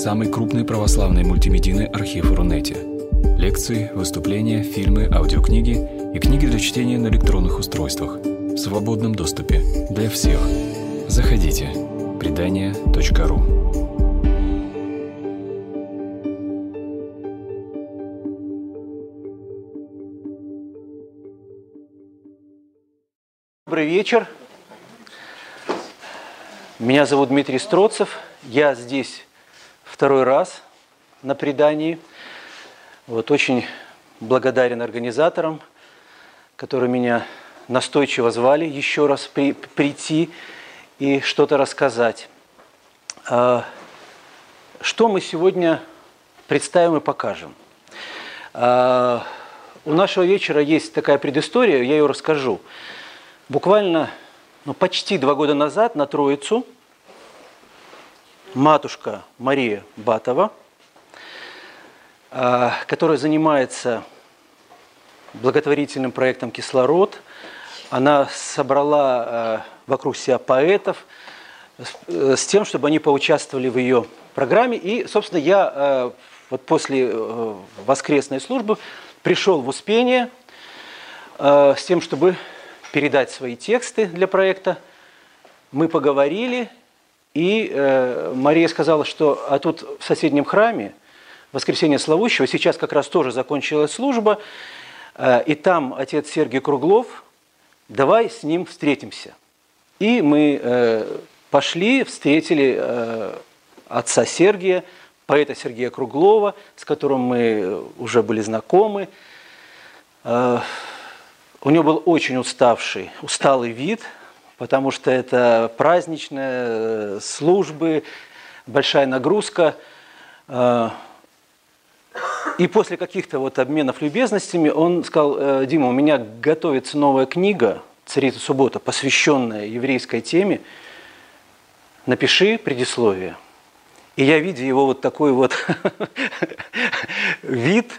самый крупный православный мультимедийный архив Рунете. Лекции, выступления, фильмы, аудиокниги и книги для чтения на электронных устройствах в свободном доступе для всех. Заходите. Предания.ру Добрый вечер. Меня зовут Дмитрий Строцев. Я здесь второй раз на предании. Вот очень благодарен организаторам, которые меня настойчиво звали еще раз при, прийти и что-то рассказать. А, что мы сегодня представим и покажем? А, у нашего вечера есть такая предыстория, я ее расскажу. Буквально ну, почти два года назад на Троицу матушка Мария Батова, а, которая занимается благотворительным проектом «Кислород», она собрала а, вокруг себя поэтов с тем, чтобы они поучаствовали в ее программе. И, собственно, я а, вот после э, воскресной службы пришел в Успение с тем, чтобы передать свои тексты для проекта. Мы поговорили, и э, Мария сказала, что а тут в соседнем храме Воскресение Славущего, сейчас как раз тоже закончилась служба, э, и там отец Сергий Круглов, давай с ним встретимся. И мы э, пошли, встретили э, отца Сергия, поэта Сергея Круглова, с которым мы уже были знакомы. Э, у него был очень уставший, усталый вид, потому что это праздничные э, службы, большая нагрузка. Э, и после каких-то вот обменов любезностями он сказал, «Э, Дима, у меня готовится новая книга «Царица суббота», посвященная еврейской теме. Напиши предисловие. И я, видя его вот такой вот вид,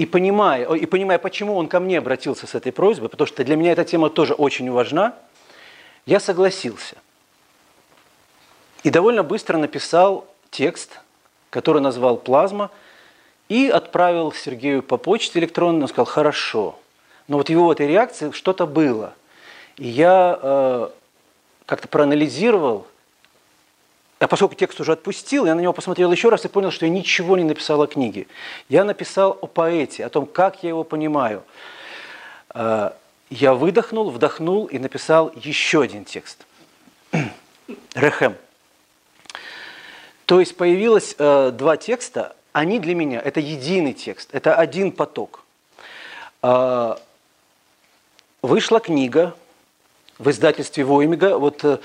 и понимая, и понимая, почему он ко мне обратился с этой просьбой, потому что для меня эта тема тоже очень важна, я согласился. И довольно быстро написал текст, который назвал «Плазма», и отправил Сергею по почте электронно, он сказал «Хорошо». Но вот его этой реакции что-то было. И я э, как-то проанализировал а поскольку текст уже отпустил, я на него посмотрел еще раз и понял, что я ничего не написал о книге. Я написал о поэте, о том, как я его понимаю. А, я выдохнул, вдохнул и написал еще один текст. Рехем. То есть появилось э, два текста, они для меня, это единый текст, это один поток. Э, вышла книга в издательстве Воймига, вот э,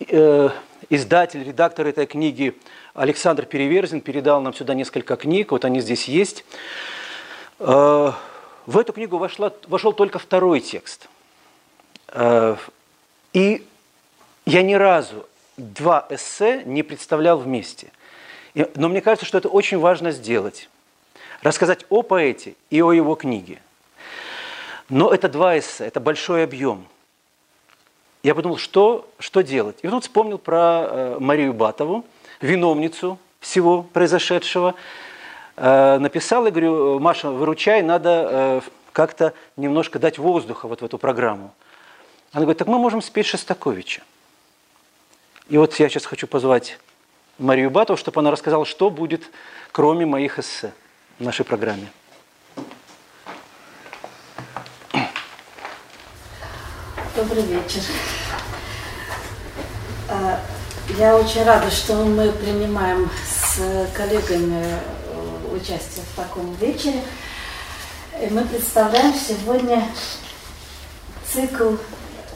э издатель, редактор этой книги Александр Переверзин передал нам сюда несколько книг, вот они здесь есть. Э, в эту книгу вошла, вошел только второй текст. Э, и я ни разу два эссе не представлял вместе. Но мне кажется, что это очень важно сделать. Рассказать о поэте и о его книге. Но это два эссе, это большой объем я подумал, что, что делать. И тут вспомнил про э, Марию Батову, виновницу всего произошедшего. Э, написал и говорю, Маша, выручай, надо э, как-то немножко дать воздуха вот в эту программу. Она говорит, так мы можем спеть Шостаковича. И вот я сейчас хочу позвать Марию Батову, чтобы она рассказала, что будет, кроме моих эссе в нашей программе. Добрый вечер. А, я очень рада, что мы принимаем с коллегами э, участие в таком вечере. И мы представляем сегодня цикл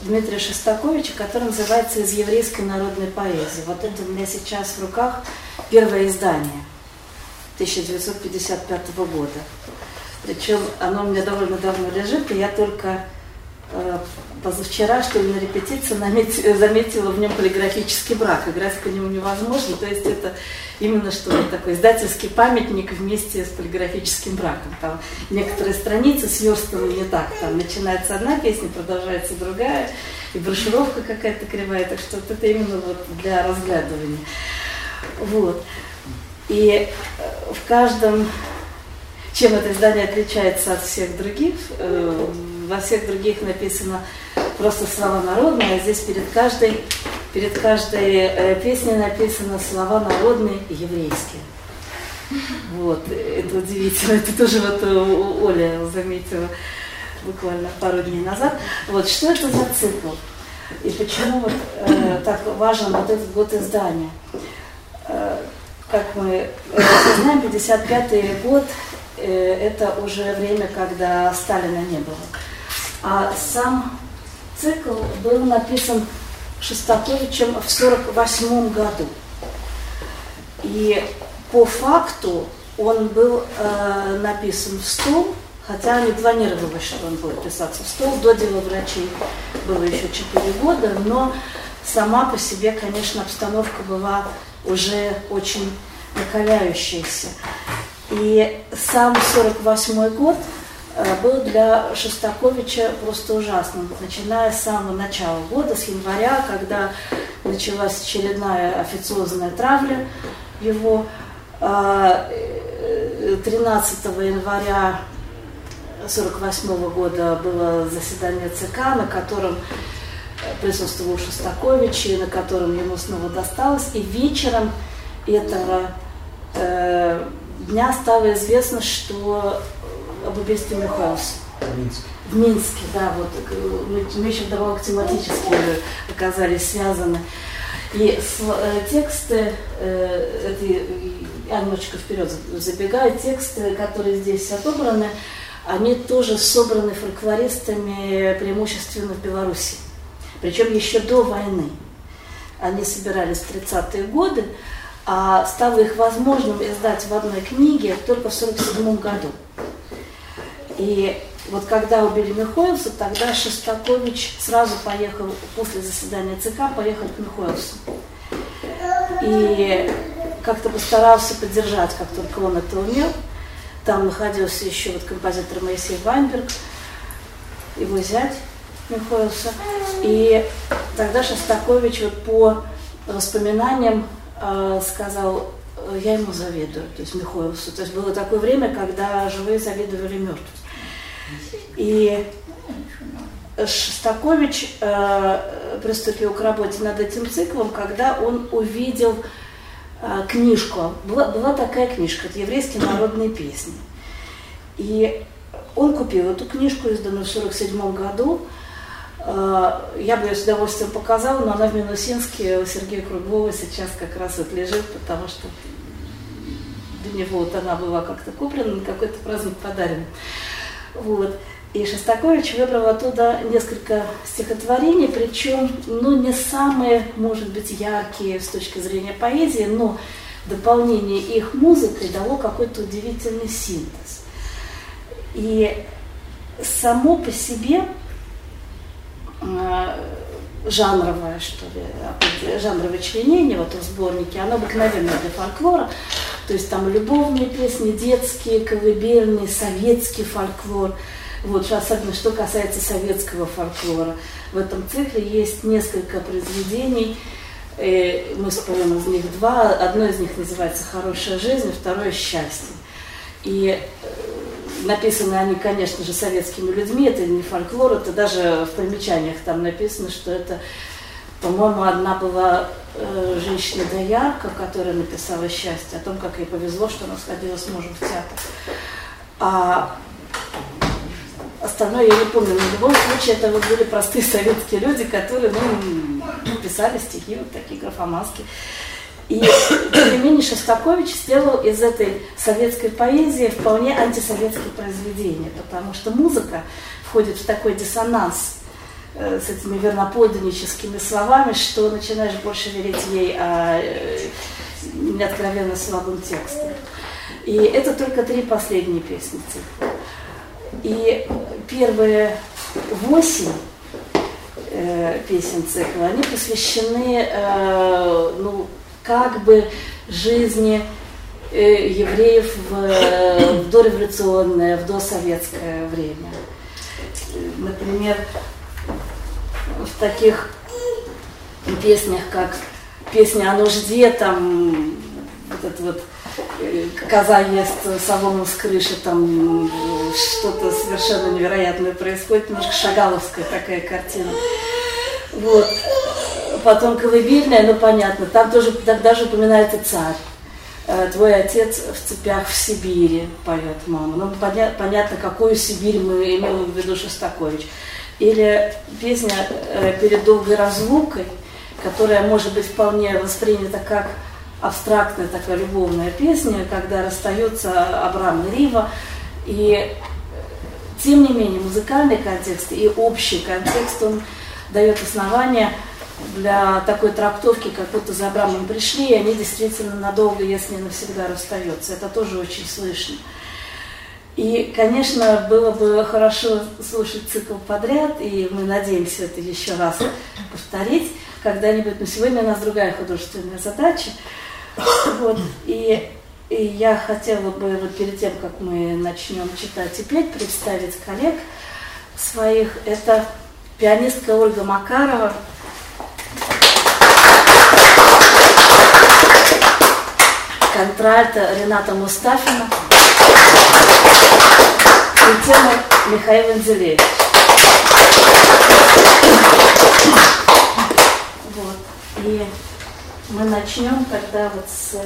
Дмитрия Шостаковича, который называется «Из еврейской народной поэзии». Вот это у меня сейчас в руках первое издание 1955 года. Причем оно у меня довольно давно лежит, и я только позавчера, что ли, на репетиции заметила в нем полиграфический брак. Играть по нему невозможно. То есть это именно что то такой издательский памятник вместе с полиграфическим браком. Там некоторые страницы сверстаны не так. Там начинается одна песня, продолжается другая, и брошюровка какая-то кривая. Так что вот это именно вот для разглядывания. Вот. И э, в каждом чем это издание отличается от всех других? Э, во всех других написано просто слова народные, а здесь перед каждой, перед каждой э, песней написано слова народные еврейские. Вот, это удивительно. Это тоже вот Оля заметила буквально пару дней назад. Вот, что это за цикл? И почему вот, э, так важен вот этот год издания? Э, как мы э, знаем, 55-й год э, это уже время, когда Сталина не было. А сам цикл был написан Шостаковичем в 1948 году. И по факту он был э, написан в стол, хотя не планировалось, что он будет писаться в стол. До дела врачей было еще 4 года, но сама по себе, конечно, обстановка была уже очень накаляющаяся. И сам 48 год – был для Шостаковича просто ужасным, начиная с самого начала года, с января, когда началась очередная официозная травля его. 13 э, января 1948 года было заседание ЦК, на котором присутствовал Шостакович, и на котором ему снова досталось. И вечером этого э, дня стало известно, что об убийстве Мюнхгауза. В Минске. В Минске, да, вот мы, мы еще вдобавок тематически оказались связаны. И э, тексты, э, это я немножечко вперед забегаю, тексты, которые здесь отобраны, они тоже собраны фольклористами преимущественно в Беларуси. Причем еще до войны. Они собирались в 30-е годы, а стало их возможным издать в одной книге только в 1947 году. И вот когда убили Михоэлса, тогда Шостакович сразу поехал, после заседания ЦК, поехал к Михоэлсу. И как-то постарался поддержать, как только он это умел. Там находился еще вот композитор Моисей Вайнберг, его зять Михоэлса. И тогда Шостакович вот по воспоминаниям э, сказал, я ему завидую, то есть Михоэлсу. То есть было такое время, когда живые завидовали мертвым. И Шостакович э, приступил к работе над этим циклом, когда он увидел э, книжку. Была, была такая книжка, это еврейские народные песни. И он купил эту книжку, изданную в 1947 году. Э, я бы ее с удовольствием показала, но она в Минусинске у Сергея Круглова сейчас как раз вот лежит, потому что для него вот она была как-то куплена, на какой-то праздник подарена. Вот. И Шостакович выбрал оттуда несколько стихотворений, причем ну, не самые, может быть, яркие с точки зрения поэзии, но дополнение их музыкой дало какой-то удивительный синтез. И само по себе э, жанровое, что ли, жанровое членение вот в сборнике, оно обыкновенное для фольклора, то есть там любовные песни, детские, колыбельные, советский фольклор. Вот, особенно что касается советского фольклора. В этом цикле есть несколько произведений, э, мы споем из них два. Одно из них называется «Хорошая жизнь», второе «Счастье». И э, написаны они, конечно же, советскими людьми, это не фольклор, это даже в примечаниях там написано, что это по-моему, одна была э, женщина-доярка, которая написала «Счастье», о том, как ей повезло, что она сходила с мужем в театр. А остальное я не помню. Но в любом случае, это вот были простые советские люди, которые ну, писали стихи, вот такие графоманские. И, тем не менее, Шостакович сделал из этой советской поэзии вполне антисоветские произведения, потому что музыка входит в такой диссонанс с этими верноподданническими словами, что начинаешь больше верить ей, а э, не откровенно слабым текстом. И это только три последние песни. И первые восемь э, песен цикла, они посвящены, э, ну, как бы жизни э, евреев в, в дореволюционное, в досоветское время. Например, в таких песнях, как песня о нужде, там вот это вот э, коза ест солому с крыши, там что-то совершенно невероятное происходит, немножко шагаловская такая картина. Вот. Потом колыбельная, ну понятно, там тоже даже упоминается царь. Э, Твой отец в цепях в Сибири, поет мама. Ну, понятно, какую Сибирь мы имеем в виду Шостакович. Или песня э, перед долгой разлукой, которая может быть вполне воспринята как абстрактная такая любовная песня, когда расстаются Абрам и Рива. И тем не менее музыкальный контекст и общий контекст, он дает основания для такой трактовки, как будто за Абрамом пришли, и они действительно надолго, если не навсегда расстаются. Это тоже очень слышно. И, конечно, было бы хорошо слушать цикл подряд, и мы надеемся это еще раз повторить когда-нибудь. Но сегодня у нас другая художественная задача. Вот. И, и я хотела бы вот перед тем, как мы начнем читать и петь, представить коллег своих. Это пианистка Ольга Макарова, контральта Рената Мустафина тема Михаил Анзелевич. Вот. И мы начнем тогда вот с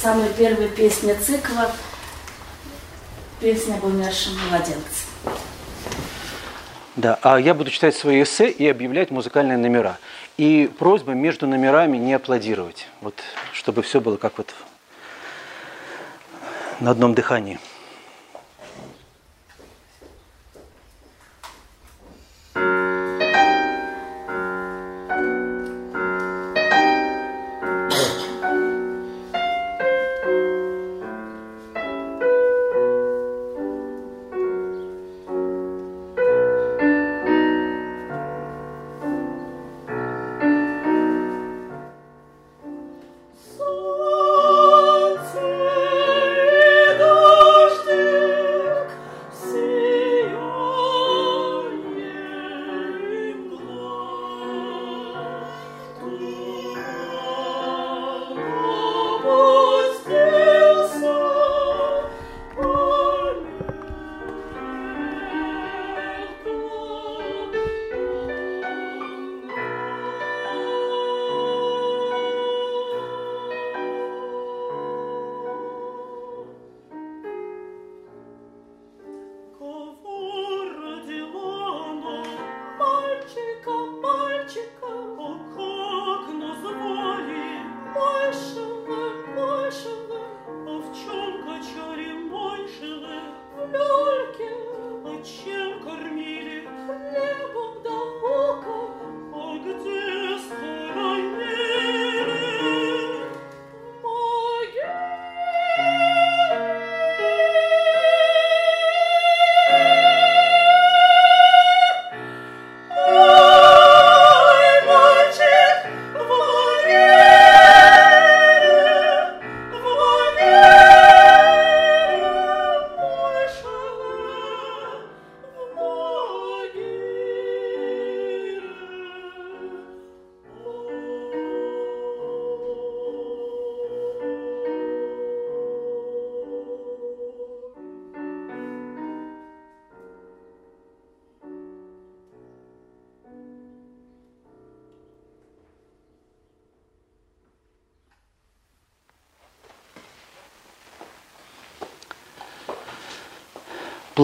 самой первой песни цикла, песня об умершем младенце. Да, а я буду читать свои эссе и объявлять музыкальные номера. И просьба между номерами не аплодировать, вот, чтобы все было как вот на одном дыхании.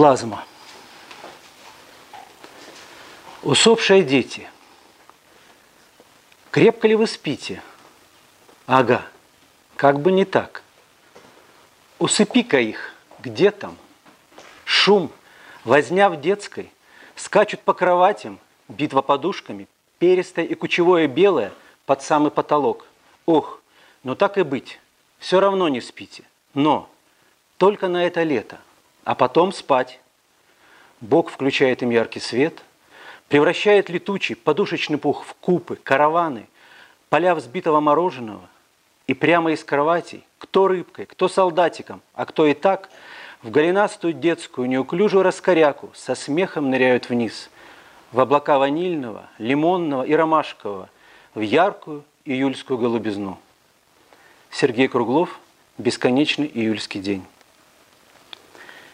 Плазма. Усопшие дети. Крепко ли вы спите? Ага, как бы не так. Усыпи-ка их, где там? Шум, возня в детской, скачут по кроватям, битва подушками, перистое и кучевое белое под самый потолок. Ох, но так и быть, все равно не спите. Но только на это лето – а потом спать. Бог включает им яркий свет, превращает летучий подушечный пух в купы, караваны, поля взбитого мороженого, и прямо из кроватей, кто рыбкой, кто солдатиком, а кто и так, в голенастую детскую неуклюжую раскоряку со смехом ныряют вниз, в облака ванильного, лимонного и ромашкового, в яркую июльскую голубизну. Сергей Круглов «Бесконечный июльский день».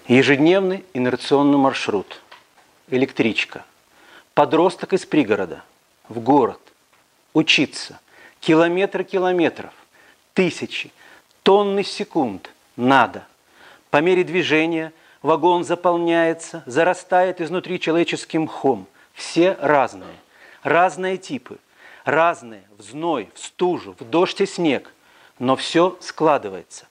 Ежедневный инерционный маршрут. Электричка. Подросток из пригорода. В город. Учиться. Километры километров. Тысячи. Тонны секунд. Надо. По мере движения вагон заполняется, зарастает изнутри человеческим мхом. Все разные. Разные типы. Разные. В зной, в стужу, в дождь и снег. Но все складывается.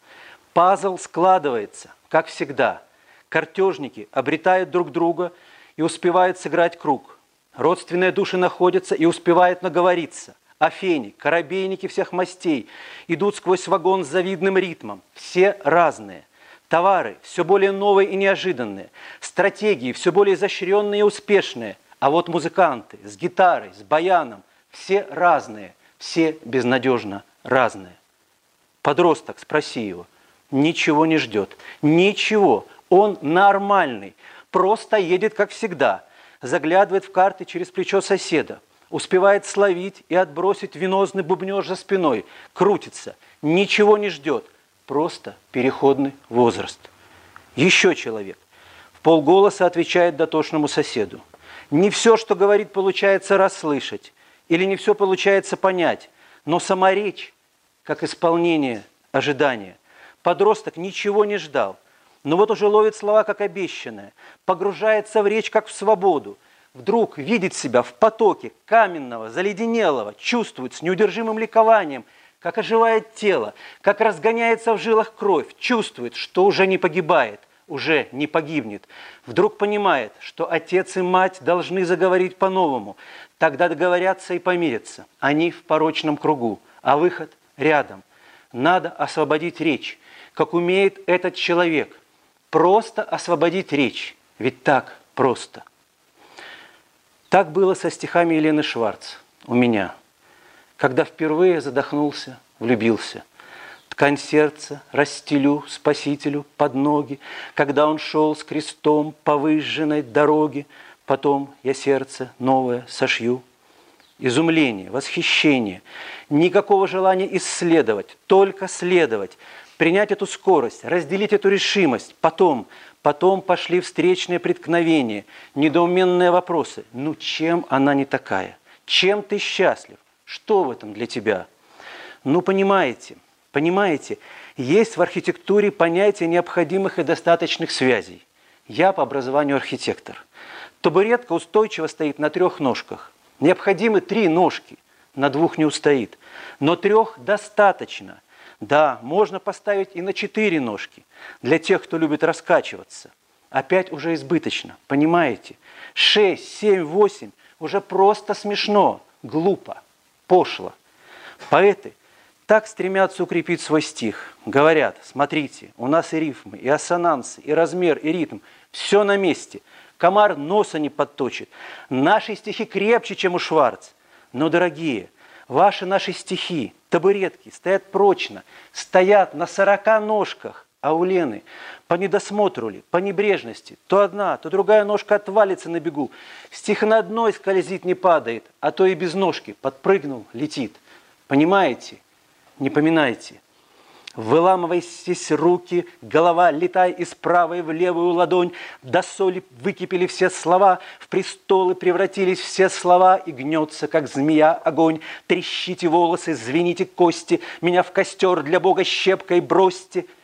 Пазл складывается, как всегда. Картежники обретают друг друга и успевают сыграть круг. Родственные души находятся и успевают наговориться. Афени, корабейники всех мастей идут сквозь вагон с завидным ритмом. Все разные. Товары все более новые и неожиданные. Стратегии все более изощренные и успешные. А вот музыканты с гитарой, с баяном, все разные, все безнадежно разные. Подросток, спроси его, ничего не ждет. Ничего. Он нормальный. Просто едет, как всегда. Заглядывает в карты через плечо соседа. Успевает словить и отбросить венозный бубнеж за спиной. Крутится. Ничего не ждет. Просто переходный возраст. Еще человек. В полголоса отвечает дотошному соседу. Не все, что говорит, получается расслышать. Или не все получается понять. Но сама речь, как исполнение ожидания. Подросток ничего не ждал – но вот уже ловит слова как обещанное, погружается в речь как в свободу, вдруг видит себя в потоке каменного, заледенелого, чувствует с неудержимым ликованием, как оживает тело, как разгоняется в жилах кровь, чувствует, что уже не погибает, уже не погибнет. Вдруг понимает, что отец и мать должны заговорить по-новому, тогда договорятся и помирятся. Они в порочном кругу, а выход рядом. Надо освободить речь, как умеет этот человек – Просто освободить речь. Ведь так просто. Так было со стихами Елены Шварц у меня, когда впервые задохнулся, влюбился. Ткань сердца расстелю спасителю под ноги, когда он шел с крестом по выжженной дороге, потом я сердце новое сошью. Изумление, восхищение, никакого желания исследовать, только следовать, принять эту скорость, разделить эту решимость. Потом, потом пошли встречные преткновения, недоуменные вопросы. Ну, чем она не такая? Чем ты счастлив? Что в этом для тебя? Ну, понимаете, понимаете, есть в архитектуре понятие необходимых и достаточных связей. Я по образованию архитектор. Табуретка устойчиво стоит на трех ножках. Необходимы три ножки, на двух не устоит. Но трех достаточно – да, можно поставить и на четыре ножки, для тех, кто любит раскачиваться. Опять уже избыточно, понимаете? Шесть, семь, восемь уже просто смешно, глупо, пошло. Поэты так стремятся укрепить свой стих. Говорят, смотрите, у нас и рифмы, и ассонансы, и размер, и ритм. Все на месте. Комар носа не подточит. Наши стихи крепче, чем у Шварц. Но, дорогие, Ваши наши стихи, табуретки стоят прочно, стоят на сорока ножках, а у Лены по недосмотру ли, по небрежности, то одна, то другая ножка отвалится на бегу. Стих на одной скользит, не падает, а то и без ножки подпрыгнул, летит. Понимаете? Не поминайте. Выламывайтесь руки, голова, летай из правой в левую ладонь, до соли выкипели все слова, в престолы превратились все слова, и гнется, как змея, огонь. Трещите волосы, звените кости, меня в костер для Бога щепкой бросьте –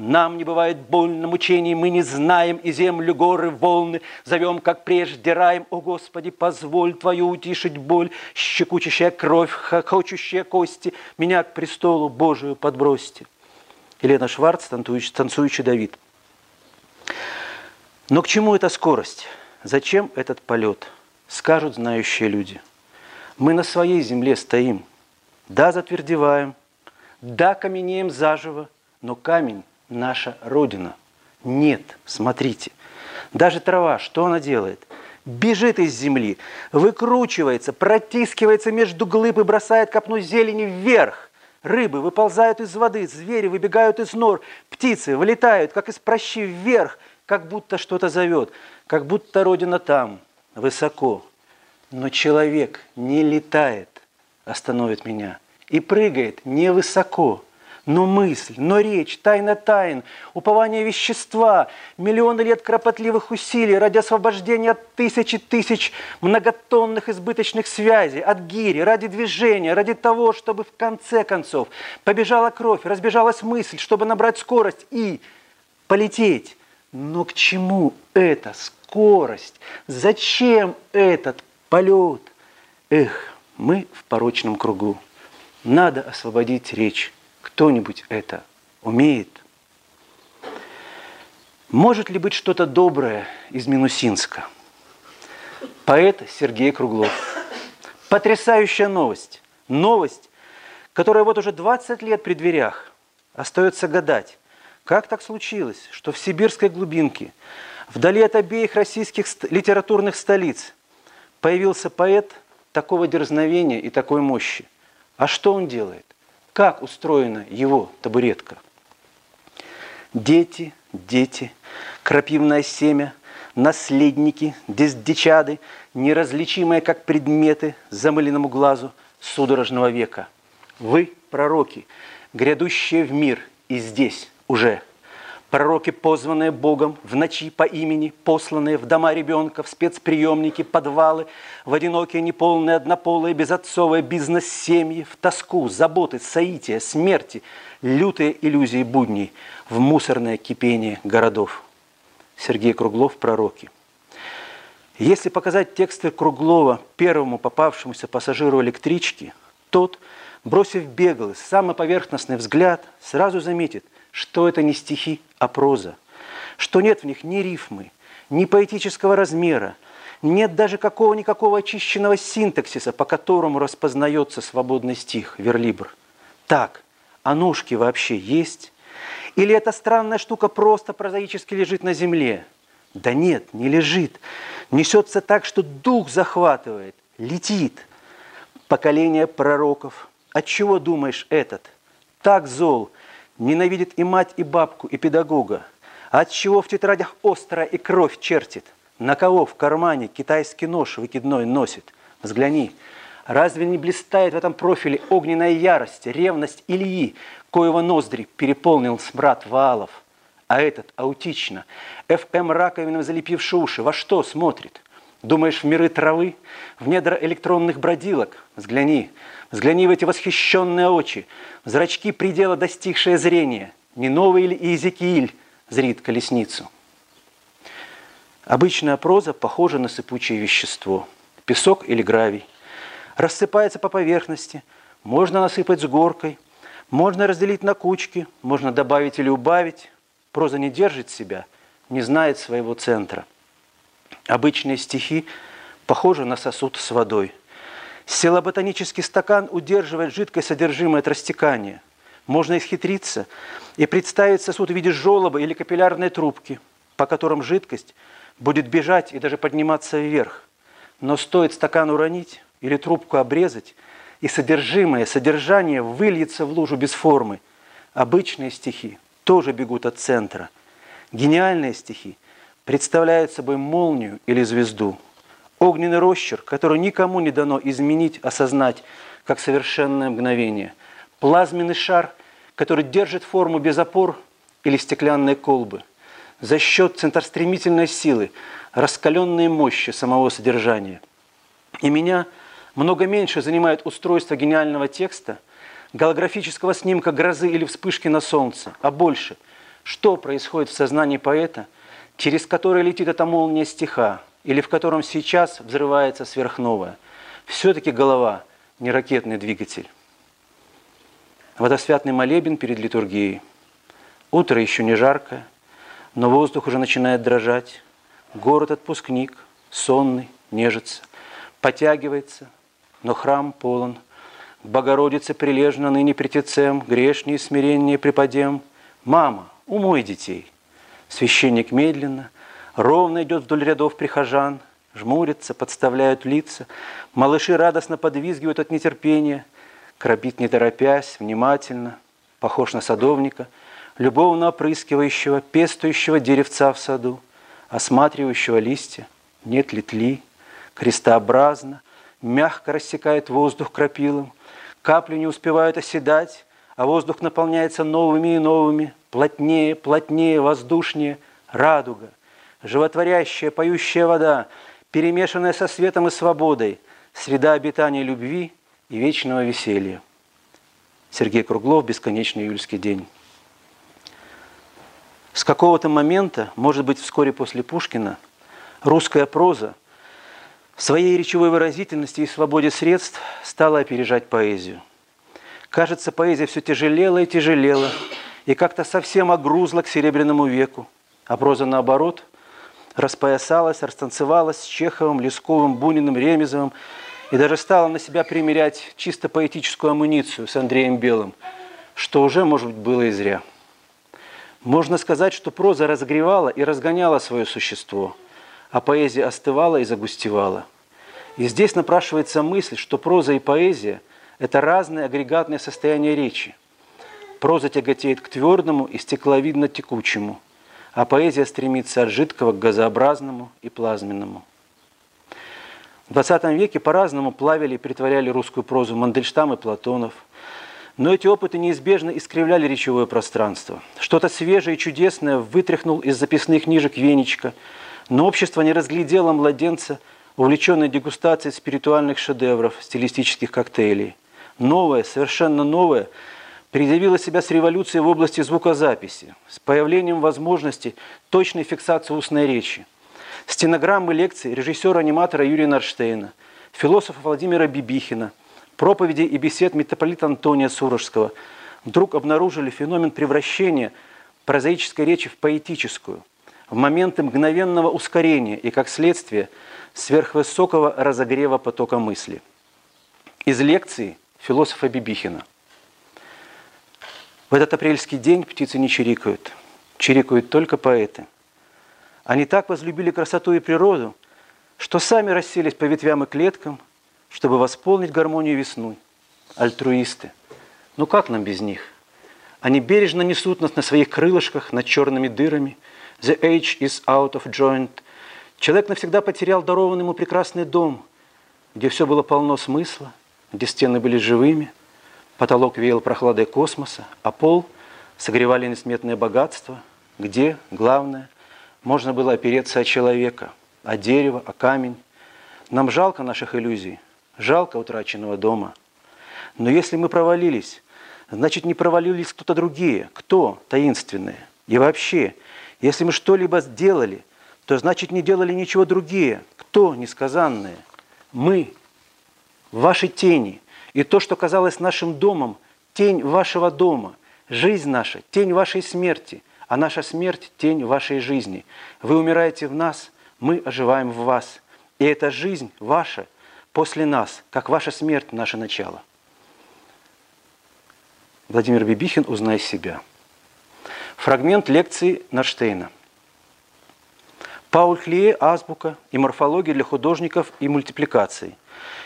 нам не бывает больно мучений, мы не знаем и землю, горы, волны. Зовем, как прежде, раем, о Господи, позволь Твою утишить боль, щекучащая кровь, хохочущие кости, меня к престолу Божию подбросьте. Елена Шварц, танцующий, танцующий Давид. Но к чему эта скорость? Зачем этот полет? Скажут знающие люди. Мы на своей земле стоим. Да, затвердеваем, да, каменеем заживо, но камень наша Родина. Нет, смотрите. Даже трава, что она делает? бежит из земли, выкручивается, протискивается между глыб и бросает копну зелени вверх. Рыбы выползают из воды, звери выбегают из нор, птицы вылетают, как из прощи вверх, как будто что-то зовет, как будто Родина там, высоко. Но человек не летает, остановит меня, и прыгает невысоко. Но мысль, но речь, тайна тайн, упование вещества, миллионы лет кропотливых усилий ради освобождения от тысячи тысяч многотонных избыточных связей, от гири, ради движения, ради того, чтобы в конце концов побежала кровь, разбежалась мысль, чтобы набрать скорость и полететь. Но к чему эта скорость? Зачем этот полет? Эх, мы в порочном кругу. Надо освободить речь. Кто-нибудь это умеет? Может ли быть что-то доброе из Минусинска? Поэт Сергей Круглов. Потрясающая новость. Новость, которая вот уже 20 лет при дверях. Остается гадать, как так случилось, что в сибирской глубинке, вдали от обеих российских литературных столиц, появился поэт такого дерзновения и такой мощи. А что он делает? Как устроена его табуретка? Дети, дети, крапивное семя, наследники, дездичады, неразличимые как предметы замыленному глазу судорожного века. Вы, пророки, грядущие в мир и здесь уже – Пророки, позванные Богом в ночи по имени, посланные в дома ребенка, в спецприемники, подвалы, в одинокие, неполные, однополые, безотцовые бизнес-семьи, в тоску, заботы, соития, смерти, лютые иллюзии будней, в мусорное кипение городов. Сергей Круглов, пророки. Если показать тексты Круглова первому попавшемуся пассажиру электрички, тот, бросив беглый, самый поверхностный взгляд, сразу заметит – что это не стихи, а проза, что нет в них ни рифмы, ни поэтического размера, нет даже какого-никакого очищенного синтаксиса, по которому распознается свободный стих, верлибр. Так, а ножки вообще есть? Или эта странная штука просто прозаически лежит на земле? Да нет, не лежит. Несется так, что дух захватывает, летит. Поколение пророков. От чего думаешь этот? Так зол, Ненавидит и мать, и бабку, и педагога. От чего в тетрадях остро и кровь чертит? На кого в кармане китайский нож выкидной носит? Взгляни, разве не блистает в этом профиле огненная ярость, ревность Ильи, коего ноздри переполнил смрад валов? А этот аутично, ФМ раковином залепивший уши, во что смотрит? Думаешь, в миры травы, в недра электронных бродилок? Взгляни, взгляни в эти восхищенные очи, Зрачки предела достигшее зрение, не новый ли Иезекииль зрит колесницу. Обычная проза похожа на сыпучее вещество, песок или гравий. Рассыпается по поверхности, можно насыпать с горкой, можно разделить на кучки, можно добавить или убавить. Проза не держит себя, не знает своего центра. Обычные стихи похожи на сосуд с водой – Селоботанический стакан удерживает жидкое содержимое от растекания. Можно исхитриться и представить сосуд в виде желоба или капиллярной трубки, по которым жидкость будет бежать и даже подниматься вверх. Но стоит стакан уронить или трубку обрезать, и содержимое, содержание выльется в лужу без формы. Обычные стихи тоже бегут от центра. Гениальные стихи представляют собой молнию или звезду – огненный росчерк, который никому не дано изменить, осознать, как совершенное мгновение. Плазменный шар, который держит форму без опор или стеклянные колбы. За счет центростремительной силы, раскаленной мощи самого содержания. И меня много меньше занимает устройство гениального текста, голографического снимка грозы или вспышки на солнце, а больше, что происходит в сознании поэта, через который летит эта молния стиха, или в котором сейчас взрывается сверхновая, все-таки голова не ракетный двигатель. Водосвятный молебен перед литургией. Утро еще не жаркое, но воздух уже начинает дрожать. Город-отпускник, сонный, нежится, потягивается, но храм полон. К Богородице прилежно ныне притецем, грешнее смирение преподем. Мама, умой детей. Священник медленно – ровно идет вдоль рядов прихожан, жмурятся, подставляют лица. Малыши радостно подвизгивают от нетерпения. Крабит не торопясь, внимательно, похож на садовника, любовно опрыскивающего, пестующего деревца в саду, осматривающего листья, нет ли тли, крестообразно, мягко рассекает воздух крапилом, капли не успевают оседать, а воздух наполняется новыми и новыми, плотнее, плотнее, воздушнее, радуга, животворящая, поющая вода, перемешанная со светом и свободой, среда обитания любви и вечного веселья. Сергей Круглов «Бесконечный июльский день». С какого-то момента, может быть, вскоре после Пушкина, русская проза в своей речевой выразительности и свободе средств стала опережать поэзию. Кажется, поэзия все тяжелела и тяжелела, и как-то совсем огрузла к Серебряному веку, а проза, наоборот, распоясалась, растанцевалась с Чеховым, Лесковым, Буниным, Ремезовым и даже стала на себя примерять чисто поэтическую амуницию с Андреем Белым, что уже, может быть, было и зря. Можно сказать, что проза разогревала и разгоняла свое существо, а поэзия остывала и загустевала. И здесь напрашивается мысль, что проза и поэзия – это разные агрегатные состояния речи. Проза тяготеет к твердому и стекловидно-текучему, а поэзия стремится от жидкого к газообразному и плазменному. В XX веке по-разному плавили и притворяли русскую прозу Мандельштам и Платонов – но эти опыты неизбежно искривляли речевое пространство. Что-то свежее и чудесное вытряхнул из записных книжек Венечка, но общество не разглядело младенца, увлеченное дегустацией спиритуальных шедевров, стилистических коктейлей. Новое, совершенно новое, предъявило себя с революцией в области звукозаписи, с появлением возможности точной фиксации устной речи. Стенограммы лекций режиссера-аниматора Юрия Нарштейна, философа Владимира Бибихина – проповеди и бесед митрополита Антония Сурожского вдруг обнаружили феномен превращения прозаической речи в поэтическую, в моменты мгновенного ускорения и, как следствие, сверхвысокого разогрева потока мысли. Из лекции философа Бибихина. В этот апрельский день птицы не чирикают, чирикают только поэты. Они так возлюбили красоту и природу, что сами расселись по ветвям и клеткам – чтобы восполнить гармонию весны. Альтруисты. Ну как нам без них? Они бережно несут нас на своих крылышках над черными дырами. The age is out of joint. Человек навсегда потерял дарованный ему прекрасный дом, где все было полно смысла, где стены были живыми, потолок веял прохладой космоса, а пол согревали несметное богатство, где, главное, можно было опереться о человека, о дерево, о камень. Нам жалко наших иллюзий – Жалко утраченного дома. Но если мы провалились, значит не провалились кто-то другие. Кто? Таинственные. И вообще, если мы что-либо сделали, то значит не делали ничего другие. Кто? Несказанные. Мы. Ваши тени. И то, что казалось нашим домом, тень вашего дома. Жизнь наша, тень вашей смерти, а наша смерть – тень вашей жизни. Вы умираете в нас, мы оживаем в вас. И эта жизнь ваша – после нас, как ваша смерть – наше начало. Владимир Бибихин «Узнай себя». Фрагмент лекции Наштейна. Пауль Хлие «Азбука» и морфология для художников и мультипликации.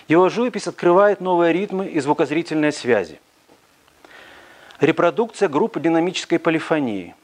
Его живопись открывает новые ритмы и звукозрительные связи. Репродукция группы динамической полифонии.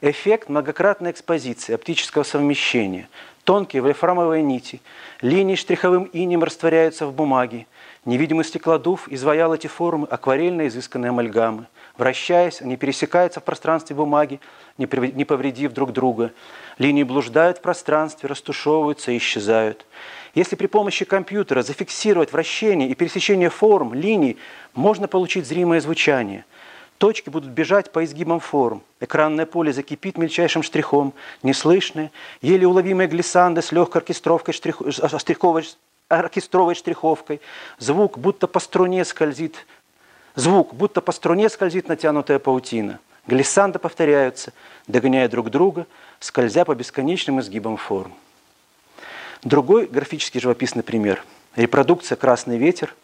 Эффект многократной экспозиции, оптического совмещения – Тонкие вольфрамовые нити, линии штриховым инем растворяются в бумаге. Невидимый стеклодув изваял эти формы акварельно изысканные амальгамы. Вращаясь, они пересекаются в пространстве бумаги, не повредив друг друга. Линии блуждают в пространстве, растушевываются и исчезают. Если при помощи компьютера зафиксировать вращение и пересечение форм, линий, можно получить зримое звучание – Точки будут бежать по изгибам форм. Экранное поле закипит мельчайшим штрихом. Неслышные, еле уловимые глиссанды с легкой оркестровкой штрих... штриховой... оркестровой штриховкой. Звук будто по струне скользит. Звук будто по струне скользит натянутая паутина. Глиссанды повторяются, догоняя друг друга, скользя по бесконечным изгибам форм. Другой графический живописный пример – репродукция «Красный ветер»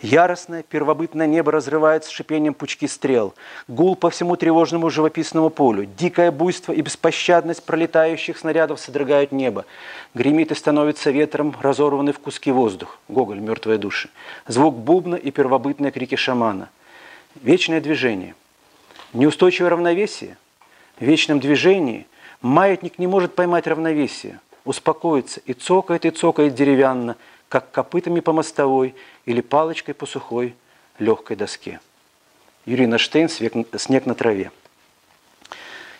Яростное первобытное небо разрывает с шипением пучки стрел. Гул по всему тревожному живописному полю. Дикое буйство и беспощадность пролетающих снарядов содрогают небо. Гремит и становится ветром разорванный в куски воздух. Гоголь, мертвые души. Звук бубна и первобытные крики шамана. Вечное движение. Неустойчивое равновесие. В вечном движении маятник не может поймать равновесие, успокоиться и цокает, и цокает деревянно – как копытами по мостовой или палочкой по сухой легкой доске. Юрий Штейн «Снег на траве».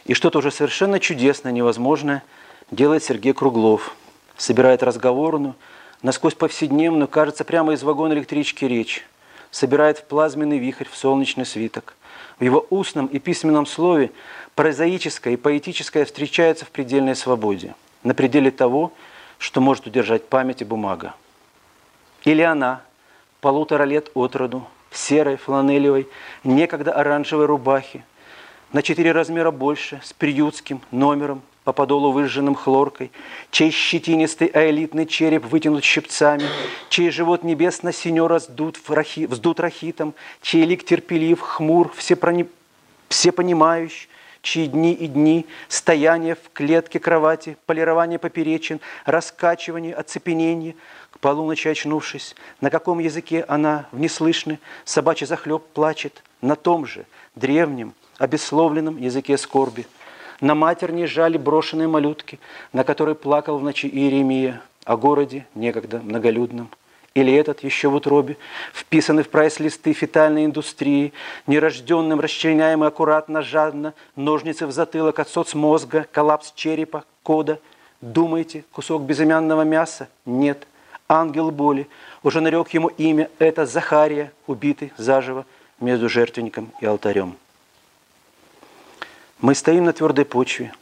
И что-то уже совершенно чудесное, невозможное делает Сергей Круглов. Собирает разговорную, насквозь повседневную, кажется, прямо из вагона электрички речь. Собирает в плазменный вихрь, в солнечный свиток. В его устном и письменном слове прозаическое и поэтическое встречается в предельной свободе. На пределе того, что может удержать память и бумага. Или она, полутора лет от роду, в серой, фланелевой, некогда оранжевой рубахе, на четыре размера больше, с приютским номером, по подолу выжженным хлоркой, чей щетинистый аэлитный череп вытянут щипцами, чей живот небесно-синё раздут рахи, вздут рахитом, чей лик терпелив, хмур, всепонимающий, чьи дни и дни, стояние в клетке кровати, полирование поперечин, раскачивание, оцепенение – полуночи очнувшись, на каком языке она внеслышны, собачий захлеб плачет, на том же древнем, обесловленном языке скорби. На матерне жали брошенные малютки, на которой плакал в ночи Иеремия, о городе, некогда многолюдном. Или этот еще в утробе, вписанный в прайс-листы фетальной индустрии, нерожденным, расчленяемый аккуратно, жадно, ножницы в затылок от соцмозга, коллапс черепа, кода. Думаете, кусок безымянного мяса? Нет ангел боли, уже нарек ему имя, это Захария, убитый заживо между жертвенником и алтарем. Мы стоим на твердой почве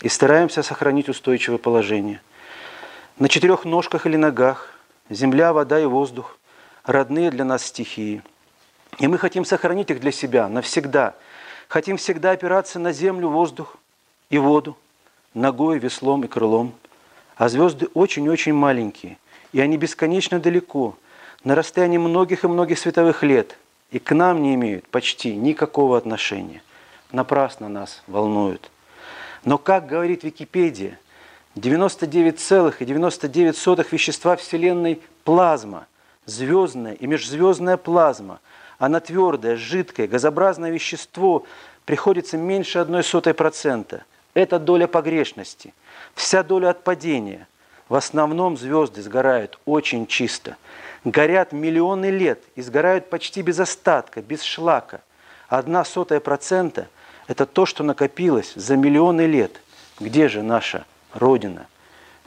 и стараемся сохранить устойчивое положение. На четырех ножках или ногах, земля, вода и воздух – родные для нас стихии. И мы хотим сохранить их для себя навсегда. Хотим всегда опираться на землю, воздух и воду, ногой, веслом и крылом. А звезды очень-очень маленькие и они бесконечно далеко, на расстоянии многих и многих световых лет, и к нам не имеют почти никакого отношения. Напрасно нас волнуют. Но, как говорит Википедия, 99,99 вещества Вселенной – плазма, звездная и межзвездная плазма. Она твердое, жидкое, газообразное вещество приходится меньше одной сотой процента. Это доля погрешности. Вся доля отпадения – в основном звезды сгорают очень чисто. Горят миллионы лет и сгорают почти без остатка, без шлака. Одна сотая процента – это то, что накопилось за миллионы лет. Где же наша Родина?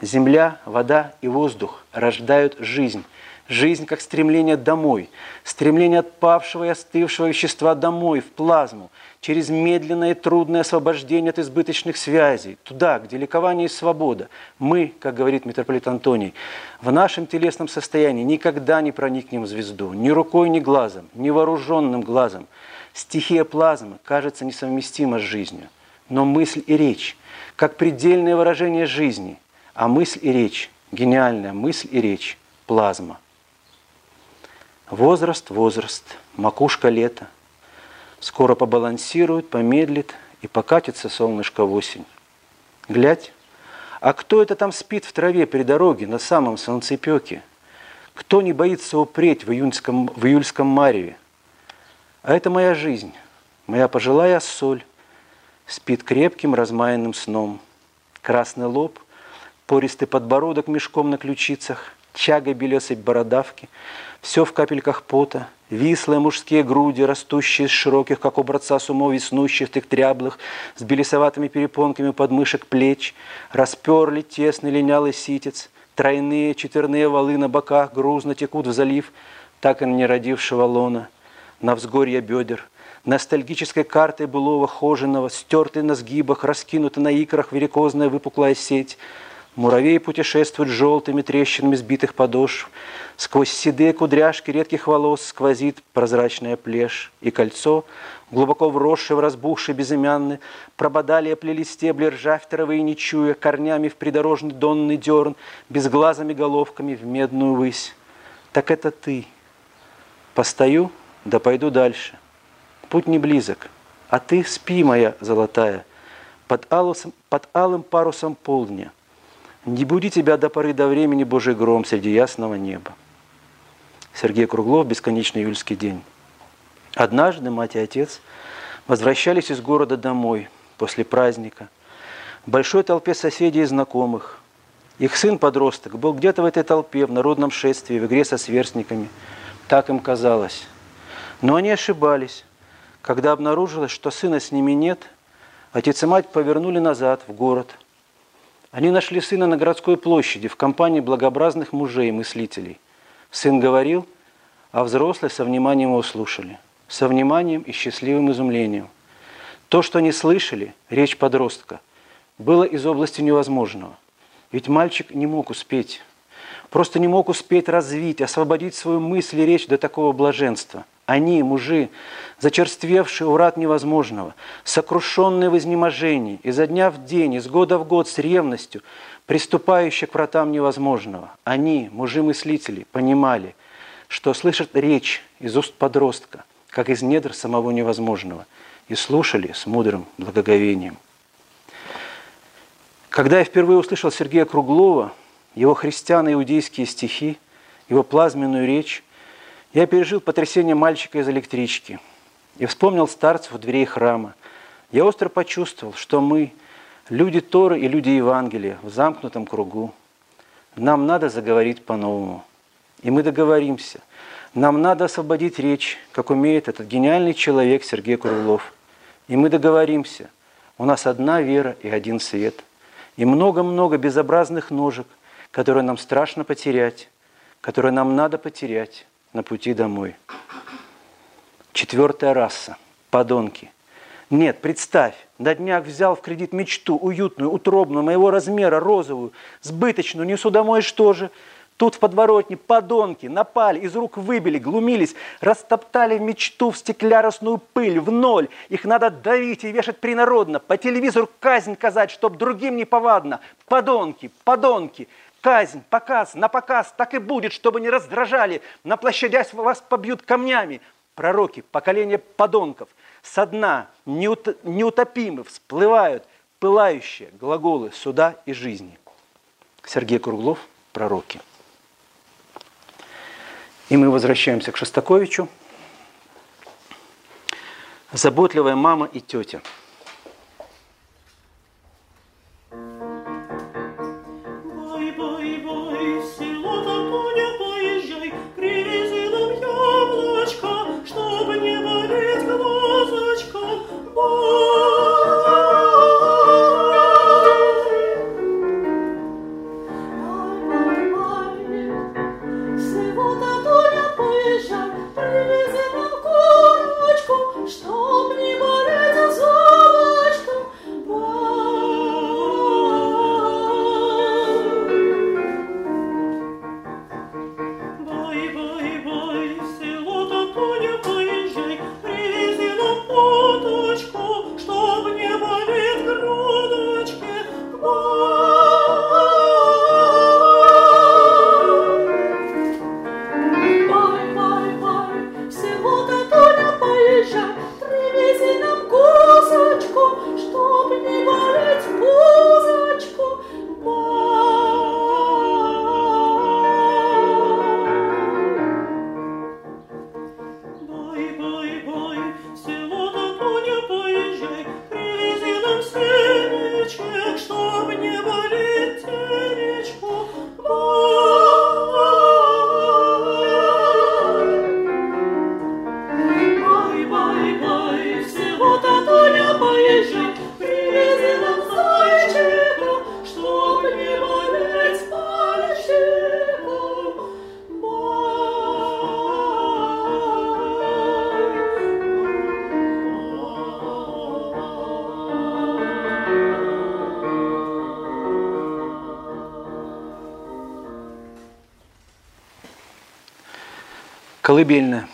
Земля, вода и воздух рождают жизнь. Жизнь как стремление домой, стремление отпавшего и остывшего вещества домой, в плазму – через медленное и трудное освобождение от избыточных связей, туда, где ликование и свобода. Мы, как говорит митрополит Антоний, в нашем телесном состоянии никогда не проникнем в звезду, ни рукой, ни глазом, ни вооруженным глазом. Стихия плазмы кажется несовместима с жизнью. Но мысль и речь, как предельное выражение жизни, а мысль и речь, гениальная мысль и речь, плазма. Возраст, возраст, макушка лета, Скоро побалансирует, помедлит и покатится солнышко в осень. Глядь, а кто это там спит в траве при дороге на самом солнцепеке? Кто не боится упреть в, июньском, в июльском мареве? А это моя жизнь, моя пожилая соль, спит крепким размаянным сном. Красный лоб, пористый подбородок мешком на ключицах, чага белесой бородавки, все в капельках пота, Вислые мужские груди, растущие из широких, как у братца с умов веснущих, их тряблых, с белесоватыми перепонками подмышек плеч, расперли тесный линялый ситец, тройные четверные валы на боках грузно текут в залив, так и не родившего лона, на взгорье бедер, ностальгической картой былого хоженого, стертой на сгибах, раскинута на икрах верикозная выпуклая сеть – Муравей путешествует желтыми трещинами сбитых подошв. Сквозь седые кудряшки редких волос сквозит прозрачная плешь и кольцо, глубоко вросшее в разбухший безымянный, прободали оплели стебли ржавтеровые, не чуя, корнями в придорожный донный дерн, безглазыми головками в медную высь. Так это ты, Постою, да пойду дальше. Путь не близок, а ты спи, моя золотая, под, алусом, под алым парусом полдня. Не буди тебя до поры до времени Божий гром среди ясного неба. Сергей Круглов «Бесконечный июльский день». Однажды мать и отец возвращались из города домой после праздника. В большой толпе соседей и знакомых. Их сын-подросток был где-то в этой толпе, в народном шествии, в игре со сверстниками. Так им казалось. Но они ошибались. Когда обнаружилось, что сына с ними нет, отец и мать повернули назад, в город. Они нашли сына на городской площади в компании благообразных мужей и мыслителей. Сын говорил, а взрослые со вниманием его слушали. Со вниманием и счастливым изумлением. То, что они слышали, речь подростка, было из области невозможного. Ведь мальчик не мог успеть, просто не мог успеть развить, освободить свою мысль и речь до такого блаженства. Они, мужи, зачерствевшие у рад невозможного, сокрушенные в изнеможении, изо дня в день, из года в год с ревностью, приступающие к вратам невозможного. Они, мужи-мыслители, понимали, что слышат речь из уст подростка, как из недр самого невозможного, и слушали с мудрым благоговением. Когда я впервые услышал Сергея Круглова, его христиано-иудейские стихи, его плазменную речь, я пережил потрясение мальчика из электрички и вспомнил старцев у дверей храма. Я остро почувствовал, что мы – Люди Торы и люди Евангелия в замкнутом кругу. Нам надо заговорить по-новому. И мы договоримся. Нам надо освободить речь, как умеет этот гениальный человек Сергей Круглов. И мы договоримся. У нас одна вера и один свет. И много-много безобразных ножек, которые нам страшно потерять, которые нам надо потерять на пути домой. Четвертая раса – подонки. Нет, представь, на днях взял в кредит мечту, уютную, утробную, моего размера, розовую, сбыточную, несу домой что же? Тут в подворотне подонки напали, из рук выбили, глумились, растоптали мечту в стеклярусную пыль, в ноль. Их надо давить и вешать принародно, по телевизору казнь казать, чтоб другим не повадно. Подонки, подонки, казнь, показ, на показ, так и будет, чтобы не раздражали. На площадях вас побьют камнями. Пророки, поколение подонков – со дна неутопимы всплывают пылающие глаголы суда и жизни. Сергей Круглов, пророки. И мы возвращаемся к Шостаковичу. Заботливая мама и тетя – колыбельная.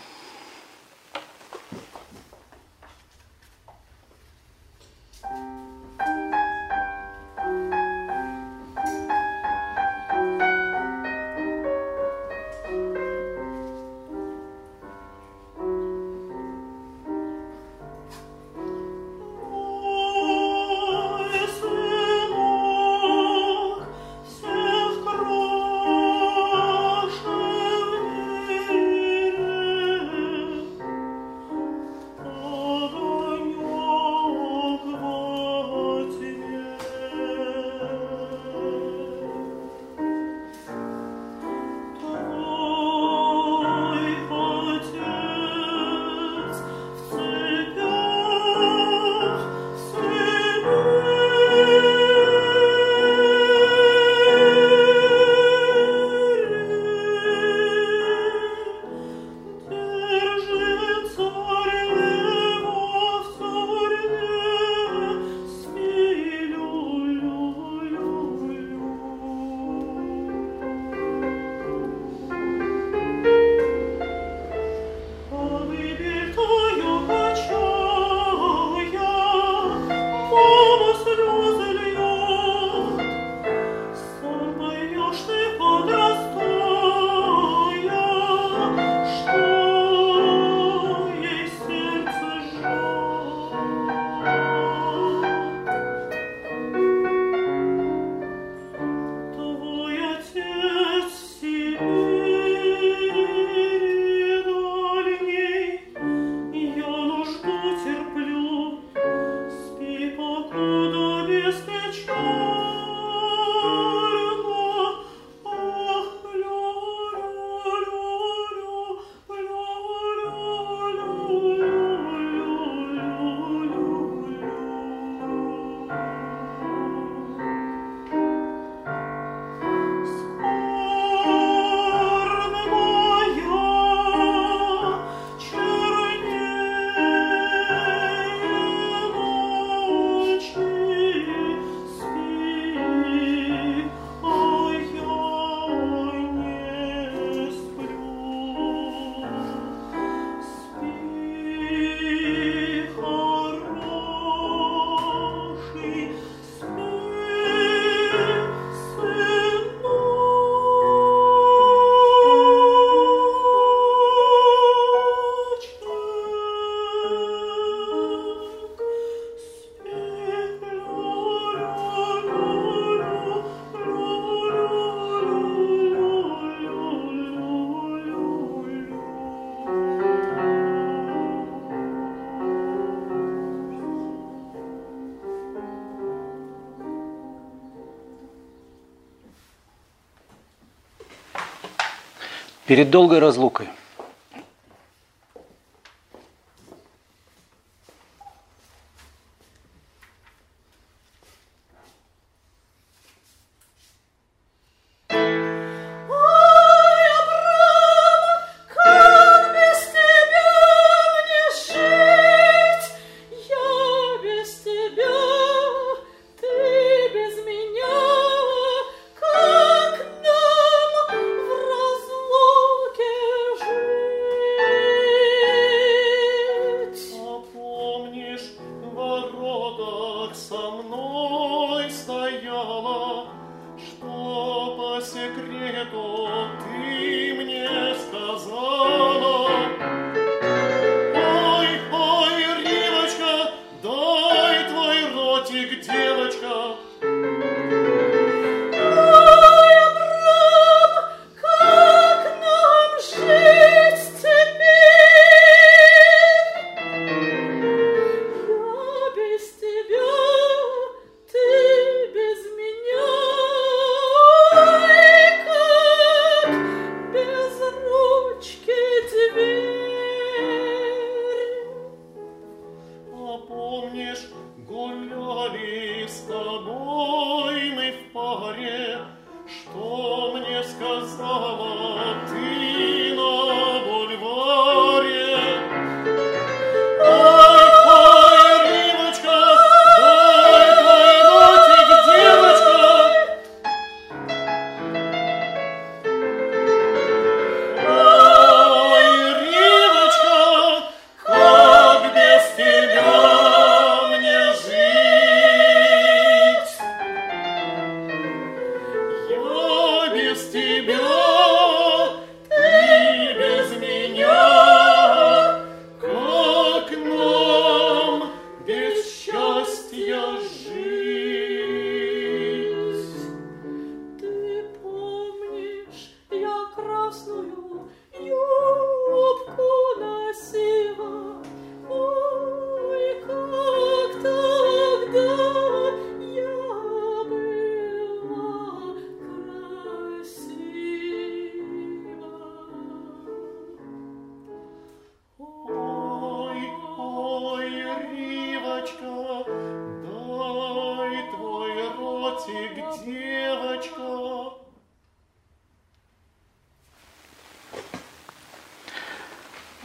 Перед долгой разлукой –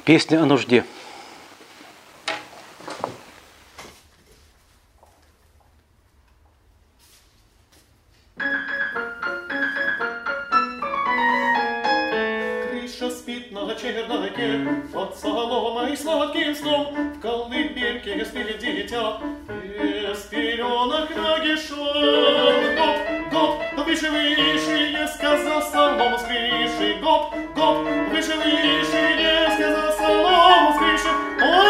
Песня о нужде. Крыша спит на чердаке под соломой сладким сном в колыбельке спит дитя без пеленок нагишом. Гоп, гоп, выше, выше, сказал солома с крыши. Гоп, гоп, выше, выше, сказал солому с крыши. Ой!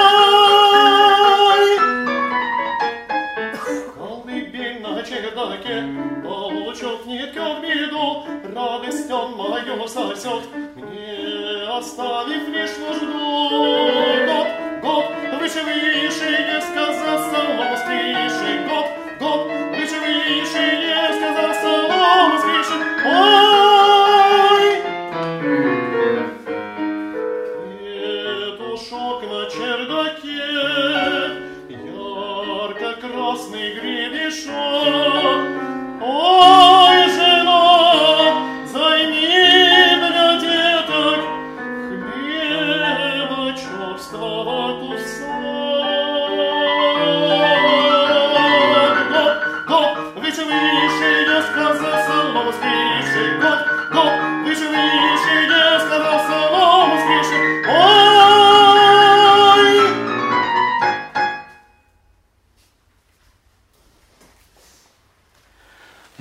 Колыбель на чердаке, получок нет как беду, радость он мою сосет, мне оставив лишь нужду. Гоп, гоп, выше, выше, не сказал солому с крыши. Гоп,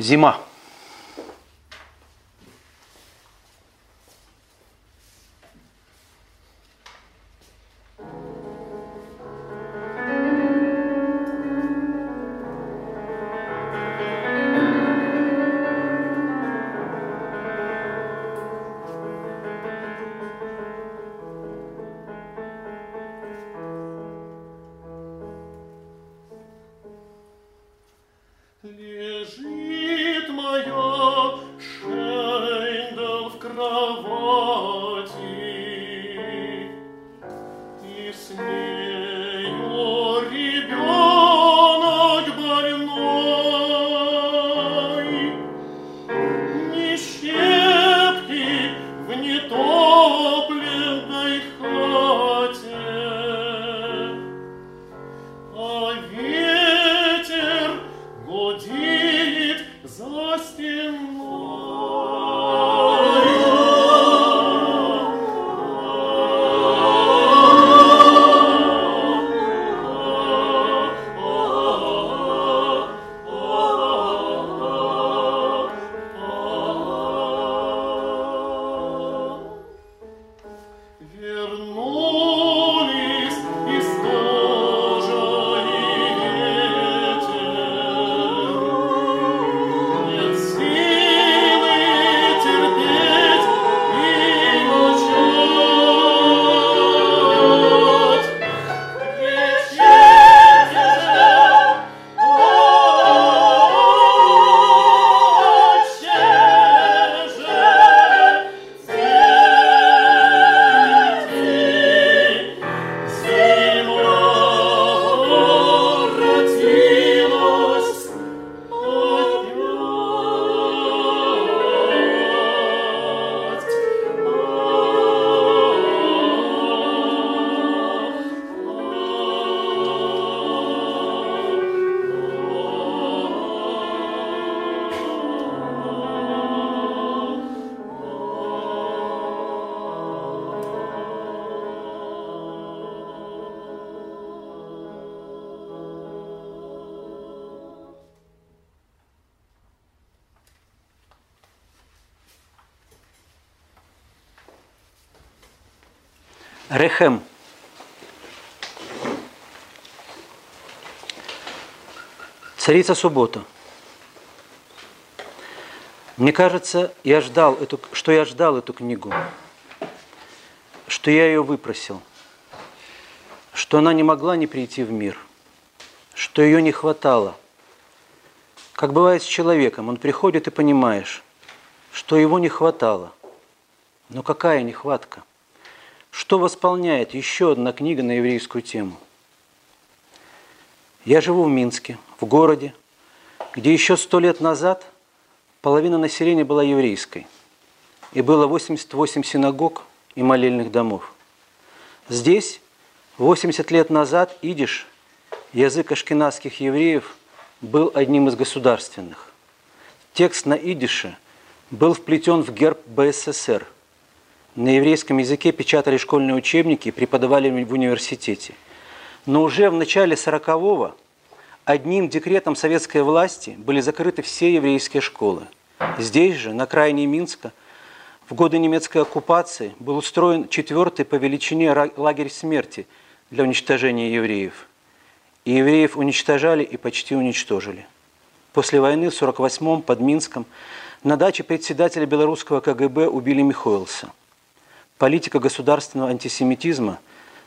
Зима. Царица суббота. Мне кажется, я ждал эту, что я ждал эту книгу, что я ее выпросил, что она не могла не прийти в мир, что ее не хватало. Как бывает с человеком, он приходит и понимаешь, что его не хватало. Но какая нехватка? Что восполняет еще одна книга на еврейскую тему? Я живу в Минске, в городе, где еще сто лет назад половина населения была еврейской, и было 88 синагог и молельных домов. Здесь 80 лет назад идиш, язык ашкенадских евреев, был одним из государственных. Текст на идише был вплетен в герб БССР – на еврейском языке печатали школьные учебники и преподавали в университете. Но уже в начале 40-го одним декретом советской власти были закрыты все еврейские школы. Здесь же, на окраине Минска, в годы немецкой оккупации был устроен четвертый по величине лагерь смерти для уничтожения евреев. И евреев уничтожали и почти уничтожили. После войны в 1948-м под Минском на даче председателя белорусского КГБ убили Михоэлса – политика государственного антисемитизма